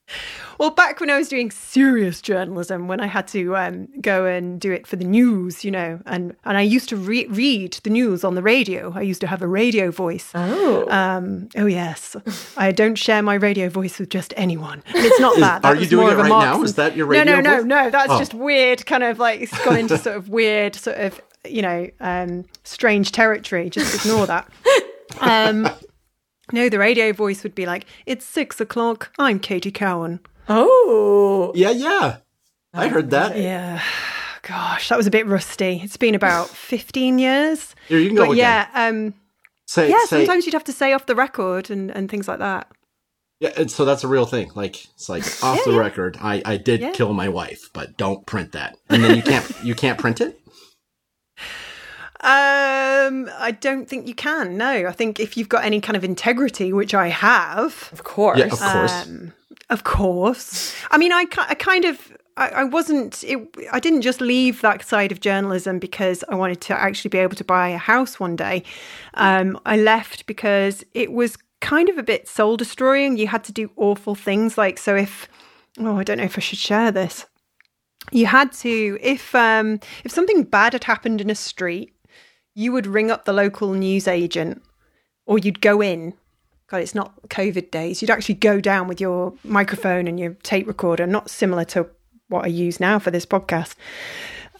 Well, back when I was doing serious journalism, when I had to um, go and do it for the news, you know, and, and I used to re- read the news on the radio. I used to have a radio voice. Oh. Um, oh, yes. I don't share my radio voice with just anyone. And it's not that. that are you doing more it right now? Is that your radio No, no, radio no, voice? no. That's Oh. just weird, kind of like, it's gone into sort of weird, sort of, you know, um, strange territory. Just ignore that. Um, no, the radio voice would be like, it's six o'clock. I'm Katy Cowan. Oh. Yeah, yeah. I heard that. Yeah. Gosh, that was a bit rusty. It's been about 15 years. Here, you can go But again. yeah, um, Say, yeah, say, sometimes you'd have to say off the record and, and things like that. Yeah, and so that's a real thing. Like it's like off Yeah, the yeah. record, I I did Yeah. kill my wife, but don't print that. And then you can't you can't print it. Um, I don't think you can. No, I think if you've got any kind of integrity, which I have, Of course. Yeah, of course. um, of course. I mean, I, I kind of, I, wasn't, it, I didn't just leave that side of journalism because I wanted to actually be able to buy a house one day. Um, I left because it was kind of a bit soul destroying. You had to do awful things. Like, so if, oh, I don't know if I should share this. You had to, if um, if something bad had happened in a street, you would ring up the local news agent or you'd go in. God, it's not COVID days. You'd actually go down with your microphone and your tape recorder, not similar to what I use now for this podcast.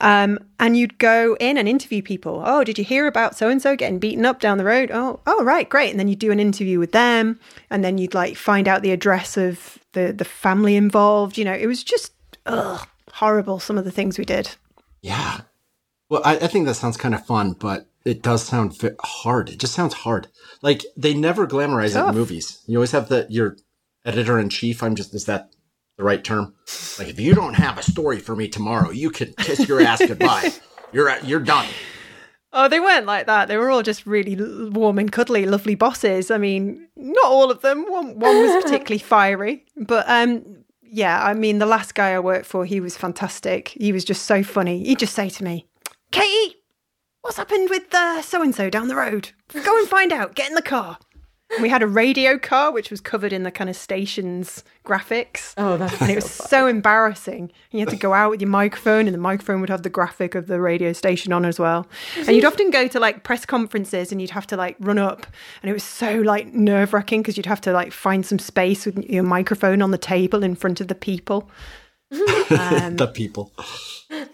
Um, and you'd go in and interview people. Oh, did you hear about so and so getting beaten up down the road? Oh, oh, right, great. And then you'd do an interview with them, and then you'd like find out the address of the the family involved. You know, it was just ugh, horrible. Some of the things we did. Yeah. Well, I, I think that sounds kind of fun, but it does sound hard. It just sounds hard. Like they never glamorize it in movies. You always have the your editor in chief. I'm just is that the right term? Like if you don't have a story for me tomorrow, you can kiss your ass goodbye. You're you're done. Oh, they weren't like that. They were all just really warm and cuddly, lovely bosses. I mean, not all of them. One, one was particularly fiery, but um, yeah, I mean, the last guy I worked for, he was fantastic. He was just so funny. He'd just say to me, Katy, what's happened with the so and so down the road? Go and find out. Get in the car. We had a radio car which was covered in the kind of station's graphics. Oh, that's and it was so, so embarrassing. You had to go out with your microphone, and the microphone would have the graphic of the radio station on as well. And you'd often go to like press conferences, and you'd have to like run up, and it was so like nerve wracking because you'd have to like find some space with your microphone on the table in front of the people. Um, the people.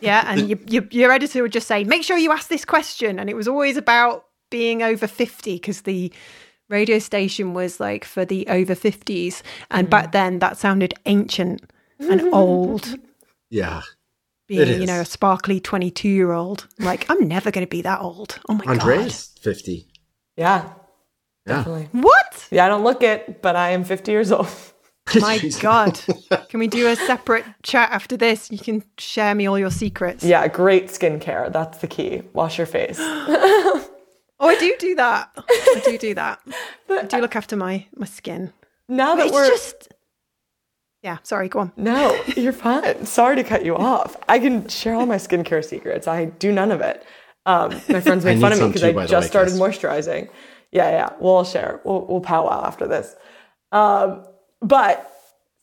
Yeah, and you, you, your editor would just say, "Make sure you ask this question," and it was always about being over fifty because the radio station was like for the over 50s and mm. back then that sounded ancient and old. Yeah being you know a sparkly 22 year old like i'm never going to be that old. Oh my andrea's god. 50 yeah yeah. definitely. what? Yeah i don't look it but i am 50 years old my god can we do a separate chat after this you can share me all your secrets yeah great skincare that's the key wash your face Oh, I do do that. I do do that. But I do look after my my skin. Now that it's we're just yeah, sorry, go on. No, you're fine. Sorry to cut you off. I can share all my skincare secrets. I do none of it. Um, my friends make fun of me because I just way, started moisturizing. Yeah, yeah. We'll share. We'll we'll powwow after this. Um, but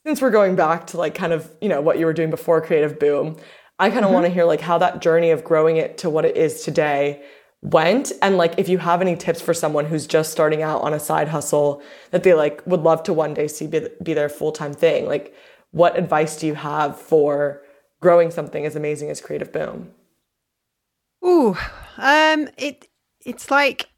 since we're going back to like kind of you know what you were doing before Creative Boom, I kind of mm-hmm. want to hear like how that journey of growing it to what it is today went and like if you have any tips for someone who's just starting out on a side hustle that they like would love to one day see be, be their full-time thing like what advice do you have for growing something as amazing as creative boom Ooh, um it it's like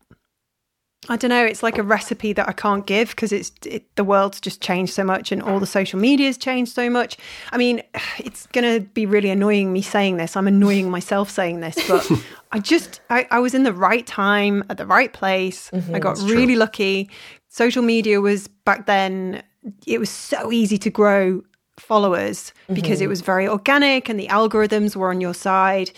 I don't know. It's like a recipe that I can't give because it's it, the world's just changed so much and all the social media's changed so much. I mean, it's going to be really annoying me saying this. I'm annoying myself saying this, but I just I, I, was in the right time at the right place. Mm-hmm, I got really true. lucky. Social media was back then. It was so easy to grow followers because mm-hmm. it was very organic and the algorithms were on your side.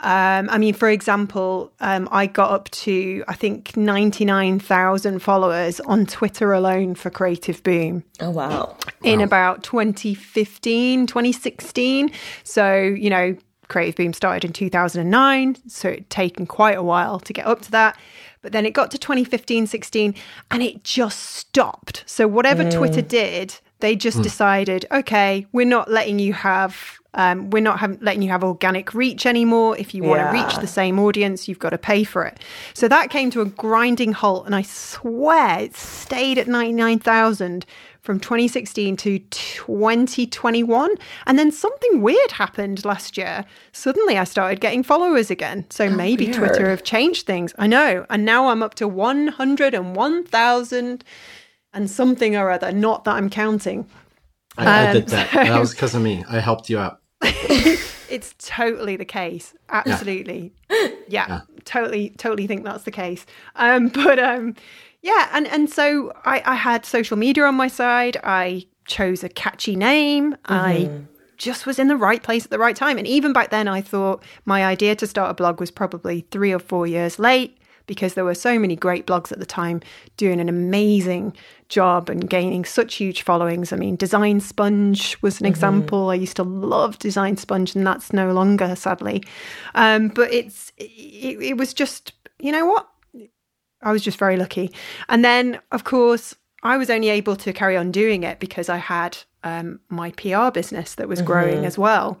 Um, I mean, for example, um, I got up to, I think, 99,000 followers on Twitter alone for Creative Boom. Oh, wow. In wow. about 2015, 2016. So, you know, Creative Boom started in 2009. So it'd taken quite a while to get up to that. But then it got to 2015, 16, and it just stopped. So whatever mm. Twitter did, they just mm. decided, okay, we're not letting you have um, we're not have, letting you have organic reach anymore. If you want yeah. to reach the same audience, you've got to pay for it. So that came to a grinding halt, and I swear it stayed at 99,000 from 2016 to 2021. And then something weird happened last year. Suddenly I started getting followers again. So oh, maybe weird. Twitter have changed things. I know. And now I'm up to 101,000 and something or other. Not that I'm counting. I, um, I did that. So... That was because of me. I helped you out. it's totally the case. Absolutely. Yeah. yeah, yeah, Totally, totally think that's the case. Um, but um, yeah, and, and so I, I had social media on my side. I chose a catchy name. Mm-hmm. I just was in the right place at the right time. And even back then, I thought my idea to start a blog was probably three or four years late because there were so many great blogs at the time doing an amazing job and gaining such huge followings. I mean, Design Sponge was an mm-hmm. example. I used to love Design Sponge, and that's no longer, sadly. Um, but it's it, it was just, you know what? I was just very lucky. And then, of course, I was only able to carry on doing it because I had um, my PR business that was mm-hmm. growing as well.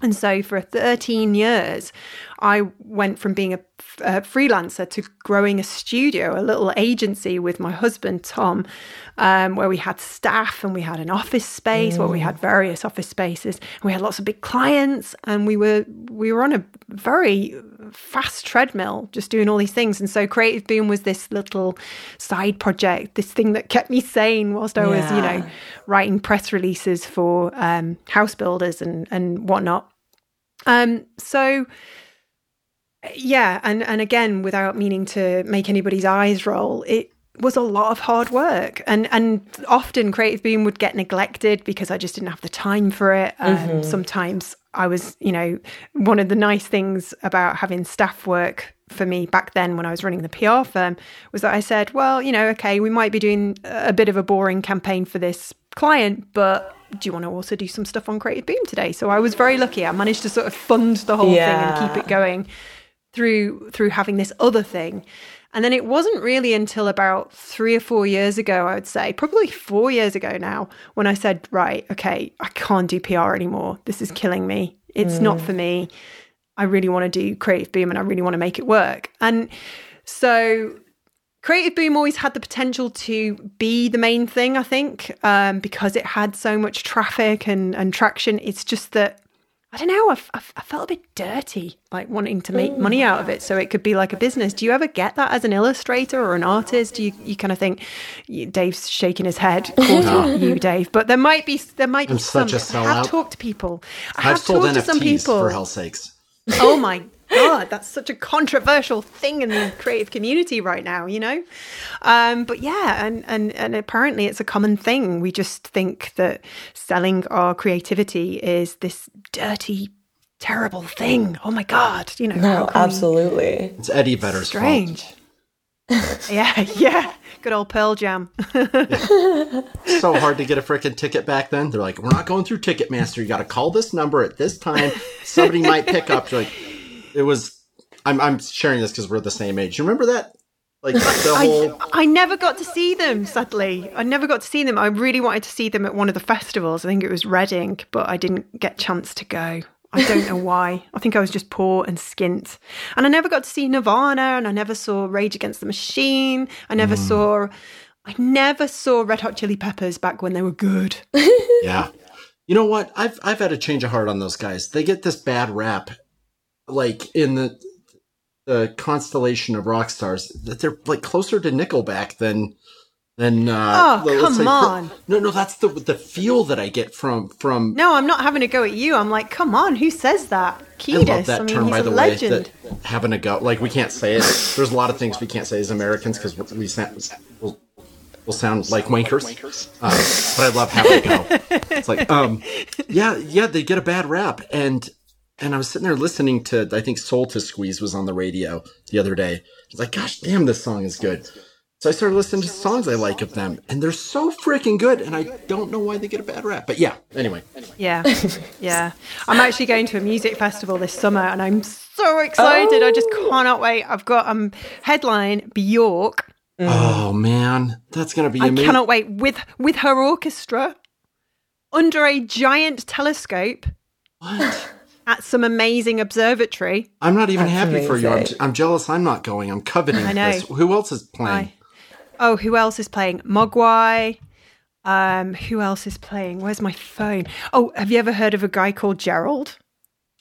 And so for 13 years, I went from being a, a, freelancer to growing a studio, a little agency with my husband, Tom, um, where we had staff and we had an office space, mm. where we had various office spaces. we had lots of big clients and we were, we were on a very fast treadmill, just doing all these things. And so Creative Boom was this little side project, this thing that kept me sane whilst I yeah. was, you know, writing press releases for um, house builders and, and whatnot. Um, so yeah, and and again, without meaning to make anybody's eyes roll, it was a lot of hard work, and and often Creative Boom would get neglected because I just didn't have the time for it. Um, mm-hmm. Sometimes I was, you know, one of the nice things about having staff work for me back then when I was running the PR firm was that I said, well, you know, okay, we might be doing a bit of a boring campaign for this client, but do you want to also do some stuff on Creative Boom today? So I was very lucky. I managed to sort of fund the whole Yeah. thing and keep it going through through having this other thing. And then it wasn't really until about three or four years ago, I would say, probably four years ago now, when I said, right, okay, I can't do PR anymore. This is killing me. It's not for me. I really want to do Creative Boom and I really want to make it work. And so Creative Boom always had the potential to be the main thing, I think, um, because it had so much traffic and, and traction. It's just that, I don't know, I, f- I f- I felt a bit dirty, like wanting to make money out of it so it could be like a business. Do you ever get that as an illustrator or an artist? Do you, you kind of think, you- Dave's shaking his head, call to you, Dave, but there might be, there might be I'm some. such a I have talked to people. I have I've sold talked to some people. for hell's sakes. oh my god that's such a controversial thing in the creative community right now you know um but yeah and and and apparently it's a common thing we just think that selling our creativity is this dirty terrible thing oh my god you know No, can we- absolutely. It's Eddie Vedder's strange yeah yeah good old pearl jam fault. So hard to get a freaking ticket back then. They're like, we're not going through Ticketmaster. You got to call this number at this time. Somebody might pick up. You're like, it was. I'm I'm sharing this because we're the same age. You remember that? Like the whole. I, I never got to see them, sadly. I never got to see them. I really wanted to see them at one of the festivals. I think it was Reading, but I didn't get chance to go. I don't know why. I think I was just poor and skint. And I never got to see Nirvana and I never saw Rage Against the Machine. I never mm. saw I never saw Red Hot Chili Peppers back when they were good. Yeah. You know what? I've I've had a change of heart on those guys. They get this bad rap, like in the the constellation of rock stars. That they're like closer to Nickelback than than. Uh, Oh, let's come say on. no, no, that's the the feel that I get from from. No, I'm not having a go at you. I'm like, come on, who says that? I love that I mean, term, he's by a the legend. way. That having a go, like we can't say it. There's a lot of things we can't say as Americans because we sound we'll, we'll sound like wankers. Uh, but I love having a go. It's like, um, yeah, yeah, they get a bad rap, and and I was sitting there listening to I think Soul to Squeeze was on the radio the other day. I was like, gosh, damn, this song is good. So I started listening to songs I like of them, and they're so freaking good, and I don't know why they get a bad rap. But yeah, anyway, Yeah, yeah. I'm actually going to a music festival this summer, and I'm so excited. I just cannot wait. I've got um headline Bjork. oh man, that's gonna be I amazing. cannot wait with with her orchestra under a giant telescope What? At some amazing observatory. I'm not even That's happy for you. I'm. I'm jealous. I'm not going. I'm coveting I know. this. Who else is playing? I- Oh, who else is playing? Mogwai. Um, who else is playing? Where's my phone? Oh, have you ever heard of a guy called Gerald?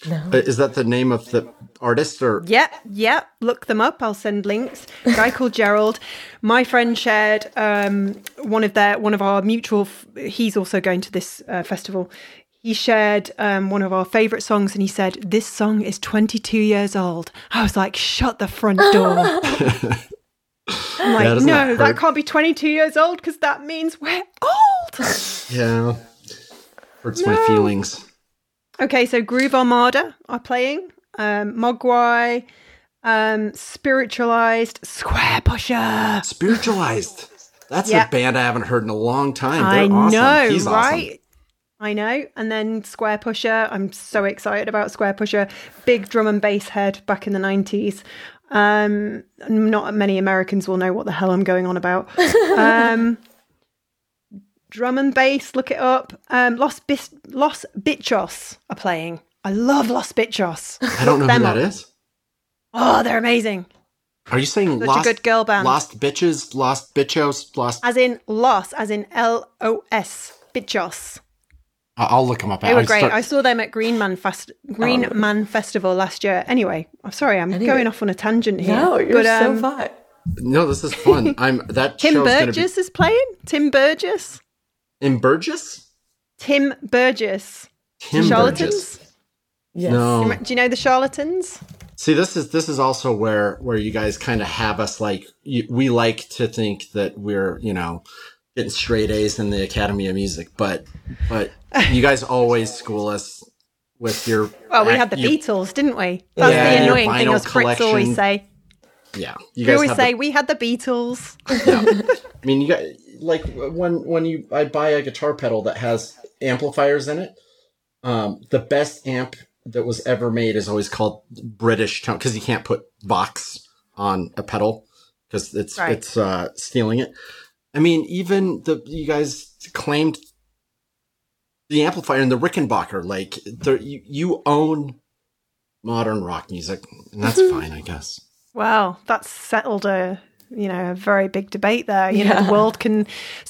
Uh, Is that the name of the artist or? Yep, yep. Look them up. I'll send links. A guy called Gerald. My friend shared um, one of their one of our mutual. F- he's also going to this uh, festival. He shared um, one of our favorite songs, and he said, "This song is 22 years old." I was like, "Shut the front door." I'm like, doesn't no, that that can't be 22 years old because that means we're old. Yeah. Hurts my feelings. Okay, so Groove Armada are playing. Um, Mogwai, um, Spiritualized, Squarepusher. Spiritualized. That's Yeah. a band I haven't heard in a long time. I They're awesome. know, He's right? I know. And then Squarepusher. I'm so excited about Squarepusher. Big drum and bass head back in the 90s. Um, not many Americans will know what the hell I'm going on about. um, drum and bass, look it up. Um, Los, Bis- Los Bichos are playing. I love Los Bichos. I don't know who them that up. is. Oh, they're amazing. Are you saying Such lost, a good girl band. lost bitches, lost bitchos, lost? As in Los, as in L O S. Bichos. I- I'll look them up. They were I great. start- I saw them at Green Man Fest Green Man Festival last year. Anyway, I'm sorry, I'm Anyway. going off on a tangent here. No, you're but, so um, fun. no, this is fun. I'm that Tim show's gonna be Burgess is playing. Tim Burgess. in Burgess. Tim Burgess. Tim Charlatans. Burgess. Yes. No. Do you know the Charlatans? See, this is this is also where where you guys kind of have us like you, we like to think that we're you know getting straight A's in the Academy of Music, but but you guys always school us with your Well, we had the you- Beatles, didn't we? That's Yeah, the annoying thing us pricks always say. Yeah, you We always say the- we had the Beatles. I mean, you got like when when you I buy a guitar pedal that has amplifiers in it. Um, the best amp that was ever made is always called British tone because you can't put Vox on a pedal because it's Right. it's uh, stealing it. I mean, even the you guys claimed the amplifier and the Rickenbacker, like you, you own modern rock music, and that's mm-hmm. fine, I guess. Well, that's settled a you know a very big debate there. You know, the world can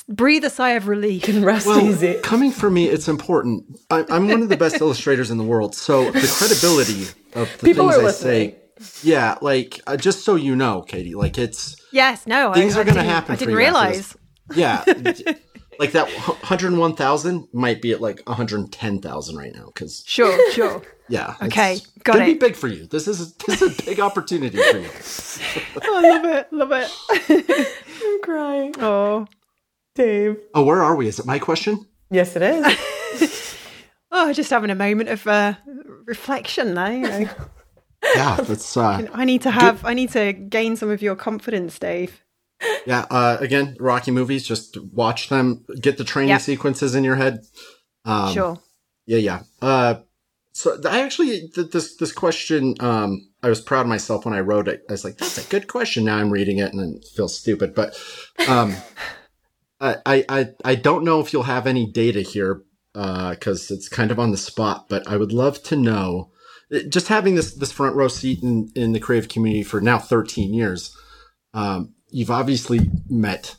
breathe a sigh of relief. Can rest Well, easy. coming from me, it's important. I, I'm one of the best illustrators in the world, so the credibility of the People things are I listening. say, yeah, like uh, just so you know, Katy, like it's Yes, no, Things I, are gonna happen I didn't you realize. this. yeah, like that 101,000 might be at like 110,000 right now because Sure, sure. yeah, Okay, it's got gonna it. be big for you. This is this is a big opportunity for you. I love it, love it. I'm crying. oh, Dave. Oh, where are we? Is it my question? Yes, it is. oh, just having a moment of uh, reflection there. You know. Yeah, that's uh, I need to have. I need to gain some of your confidence, Dave. yeah. Uh, again, Rocky movies. Just watch them. Get the training Yep. sequences in your head. Um, sure. Yeah, yeah. Uh, so I actually th- this this question. Um, I was proud of myself when I wrote it. I was like, "That's a good question." Now I'm reading it and it feels stupid, but um, I, I I I don't know if you'll have any data here because it's kind of on the spot. But I would love to know. Uh, Just having this this front row seat in in the creative community for now 13 years, um, you've obviously met.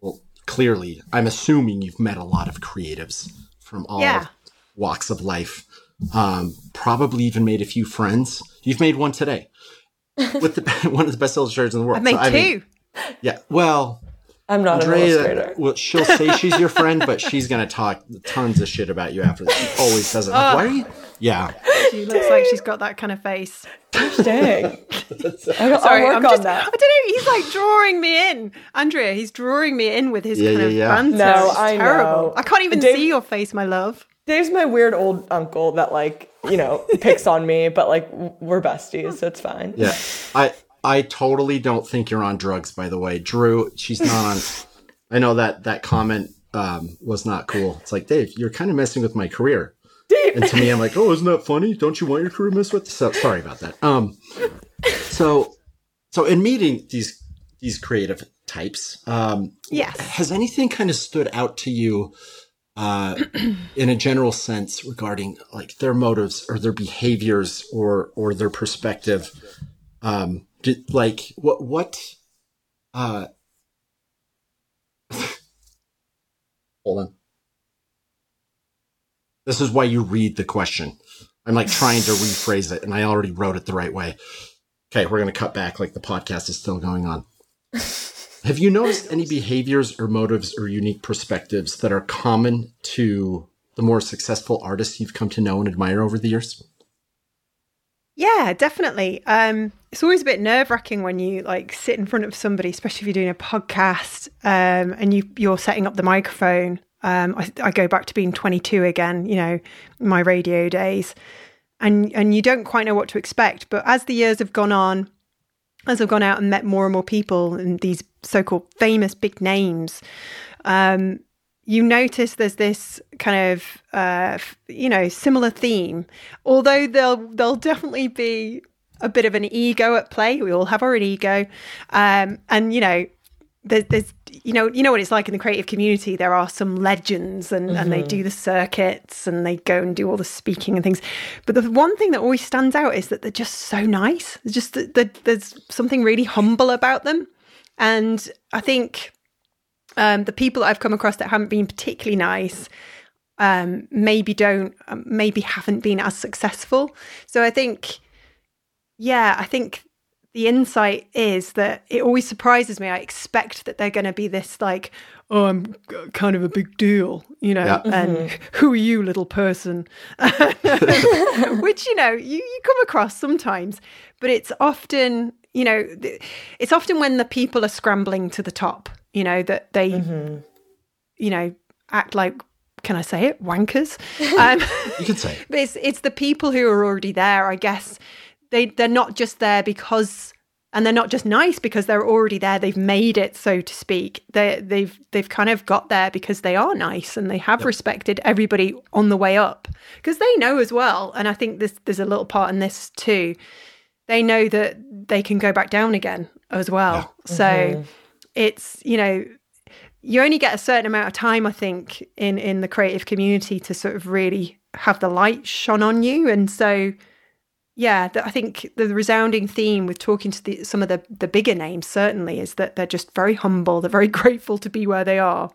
Well, clearly, I'm assuming you've met a lot of creatives from all Yeah. walks of life. Um, probably even made a few friends. You've made one today with the, one of the best illustrators in the world. I made So, I two. mean, yeah. Well, I'm not an illustrator. Andrea, well, she'll say she's your friend, but she's gonna talk tons of shit about you after. She always does it. Like, Why are you? Yeah. she looks like she's got that kind of face. Dang. I'll, Sorry, I'll work I'm on just, that. I don't know. He's like drawing me in, Andrea. He's drawing me in with his Yeah, kind yeah, of yeah. banter. No, It's I terrible. know. I can't even Dave- see your face, my love. Dave's my weird old uncle that like you know picks on me, but like we're besties, so it's fine. Yeah. I I totally don't think you're on drugs. By the way, Drew, she's not on. I know that that comment um, was not cool. It's like Dave, you're kind of messing with my career. Dave. And to me, I'm like, oh, isn't that funny? Don't you want your career messed with? So sorry about that. Um, so so in meeting these these creative types, um, Yes. has anything kind of stood out to you uh, in a general sense regarding like their motives or their behaviors or or their perspective um did, like what what uh hold on this is why you read the question i'm like trying to rephrase it and i already wrote it the right way okay we're going to cut back like the podcast is still going on have you noticed any behaviors or motives or unique perspectives that are common to the more successful artists you've come to know and admire over the years? Yeah, definitely. Um, it's always a bit nerve wracking when you like sit in front of somebody, especially if you're doing a podcast um, and you you're setting up the microphone. Um, I, I go back to being 22 again, you know, my radio days, and and you don't quite know what to expect. But as the years have gone on, as I've gone out and met more and more people and these so-called famous big names, um, you notice there's this kind of uh, you know similar theme. Although there'll there'll definitely be a bit of an ego at play. We all have our ego, um, and you know. There's, there's, you know, you know what it's like in the creative community. There are some legends, and, and they do the circuits, and they go and do all the speaking and things. But the one thing that always stands out is that they're just so nice. It's just that that there's something really humble about them, and I think um, the people that I've come across that haven't been particularly nice um, maybe don't, um, maybe haven't been as successful. So I think, yeah, I think the insight is that it always surprises me. I expect that they're going to be this like, oh, I'm kind of a big deal, you know, Yeah. and who are you, little person? Which, you know, you, you come across sometimes, but it's often, you know, it's often when the people are scrambling to the top, you know, that they, you know, act like, can I say it, wankers? Um, You can say. but it's it's the people who are already there, I guess. They they're not just there because and they're not just nice because they're already there they've made it so to speak they they've they've kind of got there because they are nice and they have yep. respected everybody on the way up because they know as well and i think there's there's a little part in this too they know that they can go back down again as well yeah. so mm-hmm. it's you know you only get a certain amount of time i think in in the creative community to sort of really have the light shone on you and so yeah, I think the resounding theme with talking to the, some of the, the bigger names certainly is that they're just very humble. They're very grateful to be where they are.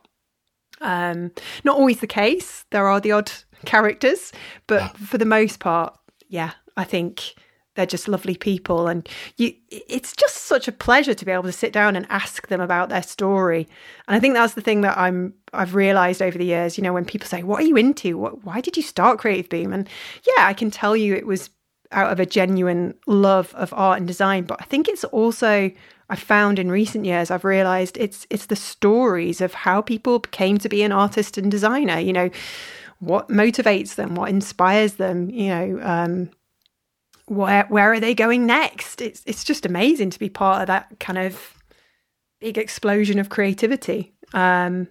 Um, not always the case. There are the odd characters, but yeah. for the most part, yeah, I think they're just lovely people, and you. It's just such a pleasure to be able to sit down and ask them about their story. And I think that's the thing that I'm I've realized over the years. You know, when people say, "What are you into? What, why did you start Creative Boom?" and yeah, I can tell you it was out of a genuine love of art and design. But I think it's also I found in recent years I've realized it's it's the stories of how people came to be an artist and designer. You know, what motivates them, what inspires them. You know, um, where where are they going next? It's it's just amazing to be part of that kind of big explosion of creativity. Um,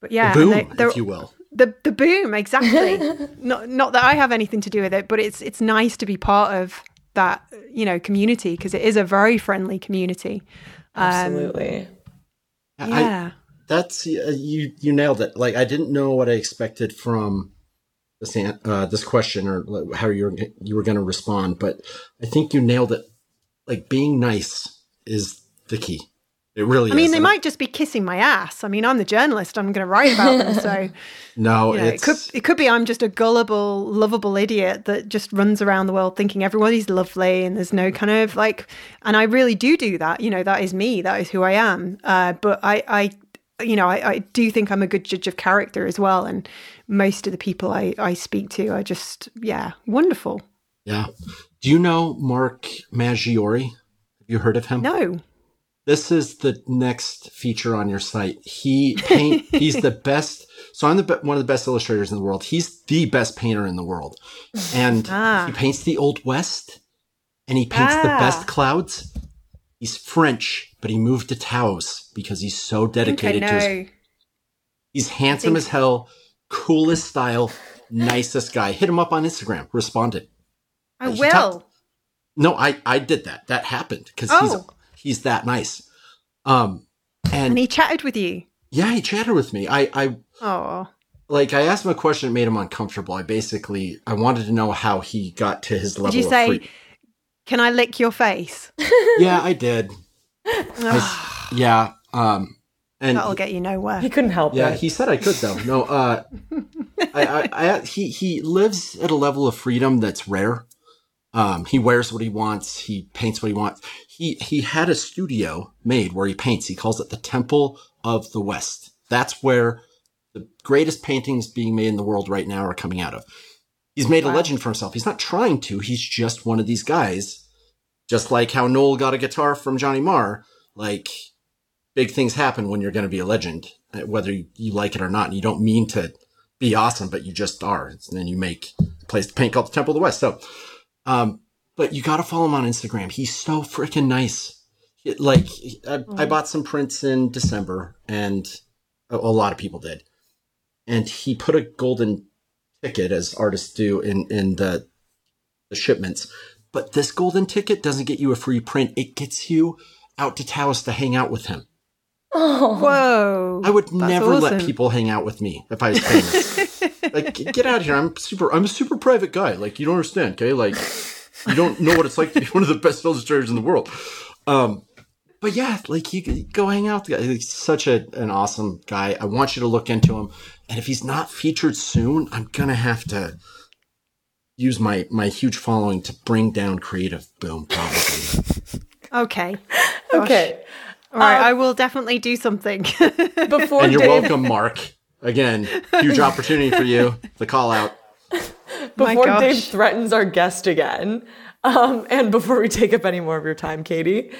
but yeah, boom, they, if you will the the boom exactly. Not not that i have anything to do with it but it's it's nice to be part of that you know community because it is a very friendly community. Um, absolutely. Um, yeah. I, that's uh, you you nailed it. Like i didn't know what i expected from this uh, this question or how you were you were going to respond but i think you nailed it. Like being nice is the key it really I mean, they might just be kissing my ass. I mean, I'm the journalist. I'm going to write about them. So, no, you know, it could it could be I'm just a gullible, lovable idiot that just runs around the world thinking everybody's lovely and there's no kind of like. And I really do do that. You know, that is me. That is who I am. Uh, but I, I, you know, I, I do think I'm a good judge of character as well. And most of the people I, I speak to are just, yeah, wonderful. Yeah. Do you know Mark Maggiore? Have you heard of him? No. This is the next feature on your site. He paint. he's the best. So I'm the one of the best illustrators in the world. He's the best painter in the world, and ah. he paints the old west, and he paints ah. the best clouds. He's French, but he moved to Taos because he's so dedicated to his. He's handsome think... as hell, coolest style, nicest guy. Hit him up on Instagram. Responded. I will. Talked... no, I I did that. That happened because oh. he's he's that nice. Um, and, and he chatted with you. Yeah, he chatted with me. I, I, oh, like I asked him a question that made him uncomfortable. I basically, I wanted to know how he got to his level. Did you say, free- "Can I lick your face"? yeah, I did. I, yeah, um, and that'll get you nowhere. He couldn't help yeah, it. he said I could though. No, uh, I, I, I, he he lives at a level of freedom that's rare. Um, he wears what he wants. He paints what he wants he he had a studio made where he paints. He calls it the Temple of the West. That's where the greatest paintings being made in the world right now are coming out of. He's made wow. a legend for himself. He's not trying to. He's just one of these guys. Just like how Noel got a guitar from Johnny Marr. Like big things happen when you're going to be a legend, whether you like it or not. And you don't mean to be awesome, but you just are. And then you make a place to paint called the Temple of the West. So, um, but you got to follow him on Instagram. He's so freaking nice. Like, I, I, mm. bought some prints in December, and a, a, lot of people did. And he put a golden ticket, as artists do, in in the the shipments. But this golden ticket doesn't get you a free print. It gets you out to Taos to hang out with him. Oh, whoa! I would never awesome. let people hang out with me if I was famous. like, get out of here! I'm super. I'm a super private guy. Like, you don't understand, okay? Like. You don't know what it's like to be one of the best illustrators in the world. Um, but yeah, like you go hang out. He's such a, an awesome guy. I want you to look into him. And if he's not featured soon, I'm gonna have to use my my huge following to bring down Creative Boom. Probably. okay. Okay. All right, um, I will definitely do something. before and you're Dave... welcome, Mark. Again, huge opportunity for you. The call out. before Dave threatens our guest again, um, and before we take up any more of your time, Katy,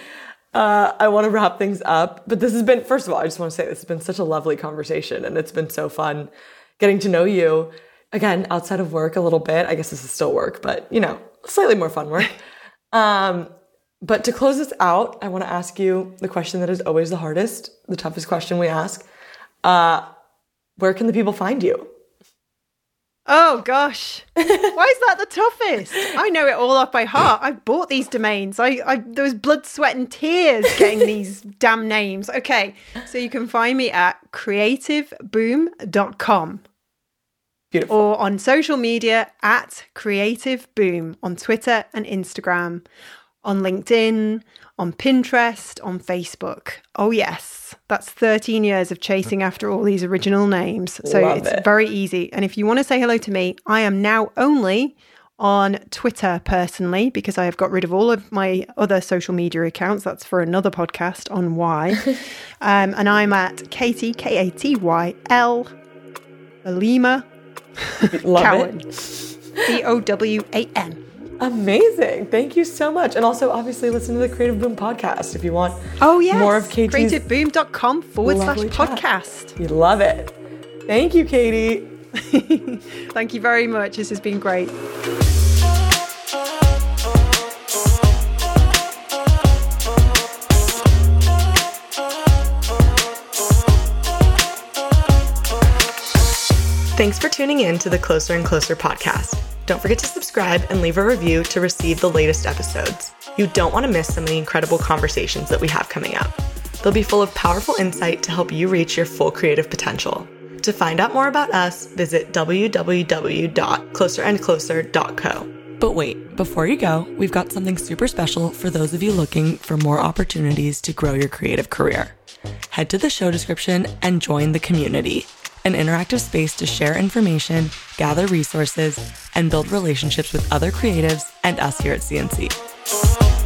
uh, I want to wrap things up. But this has been, first of all, I just want to say this has been such a lovely conversation, and it's been so fun getting to know you again outside of work a little bit. I guess this is still work, but you know, slightly more fun work. Um, But to close this out, I want to ask you the question that is always the hardest, the toughest question we ask. Uh, where can the people find you? Oh gosh, why is that the toughest? I know it all off by heart. I bought these domains. I, I there was blood, sweat, and tears getting these damn names. Okay, so you can find me at creativeboom.com. Beautiful. Or on social media at creativeboom on Twitter and Instagram, on LinkedIn, on Pinterest, on Facebook. Oh, yes, that's 13 years of chasing after all these original names. So Love it's it. very easy. And if you want to say hello to me, I am now only on Twitter personally because I have got rid of all of my other social media accounts. That's for another podcast on why. um, and I'm at Katy, K A T Y L, Lima Love Cowan. B O W A N. Amazing. Thank you so much. And also, obviously, listen to the Creative Boom podcast if you want Oh, yes. more of Katy's. CreativeBoom.com forward slash chat. podcast. You love it. Thank you, Katy. Thank you very much. This has been great. Thanks for tuning in to the Closer and Closer podcast. Don't forget to subscribe and leave a review to receive the latest episodes. You don't want to miss some of the incredible conversations that we have coming up. They'll be full of powerful insight to help you reach your full creative potential. To find out more about us, visit www.closerandcloser.co. But wait, before you go, we've got something super special for those of you looking for more opportunities to grow your creative career. Head to the show description and join the community, an interactive space to share information, gather resources, and build relationships with other creatives and us here at CNC.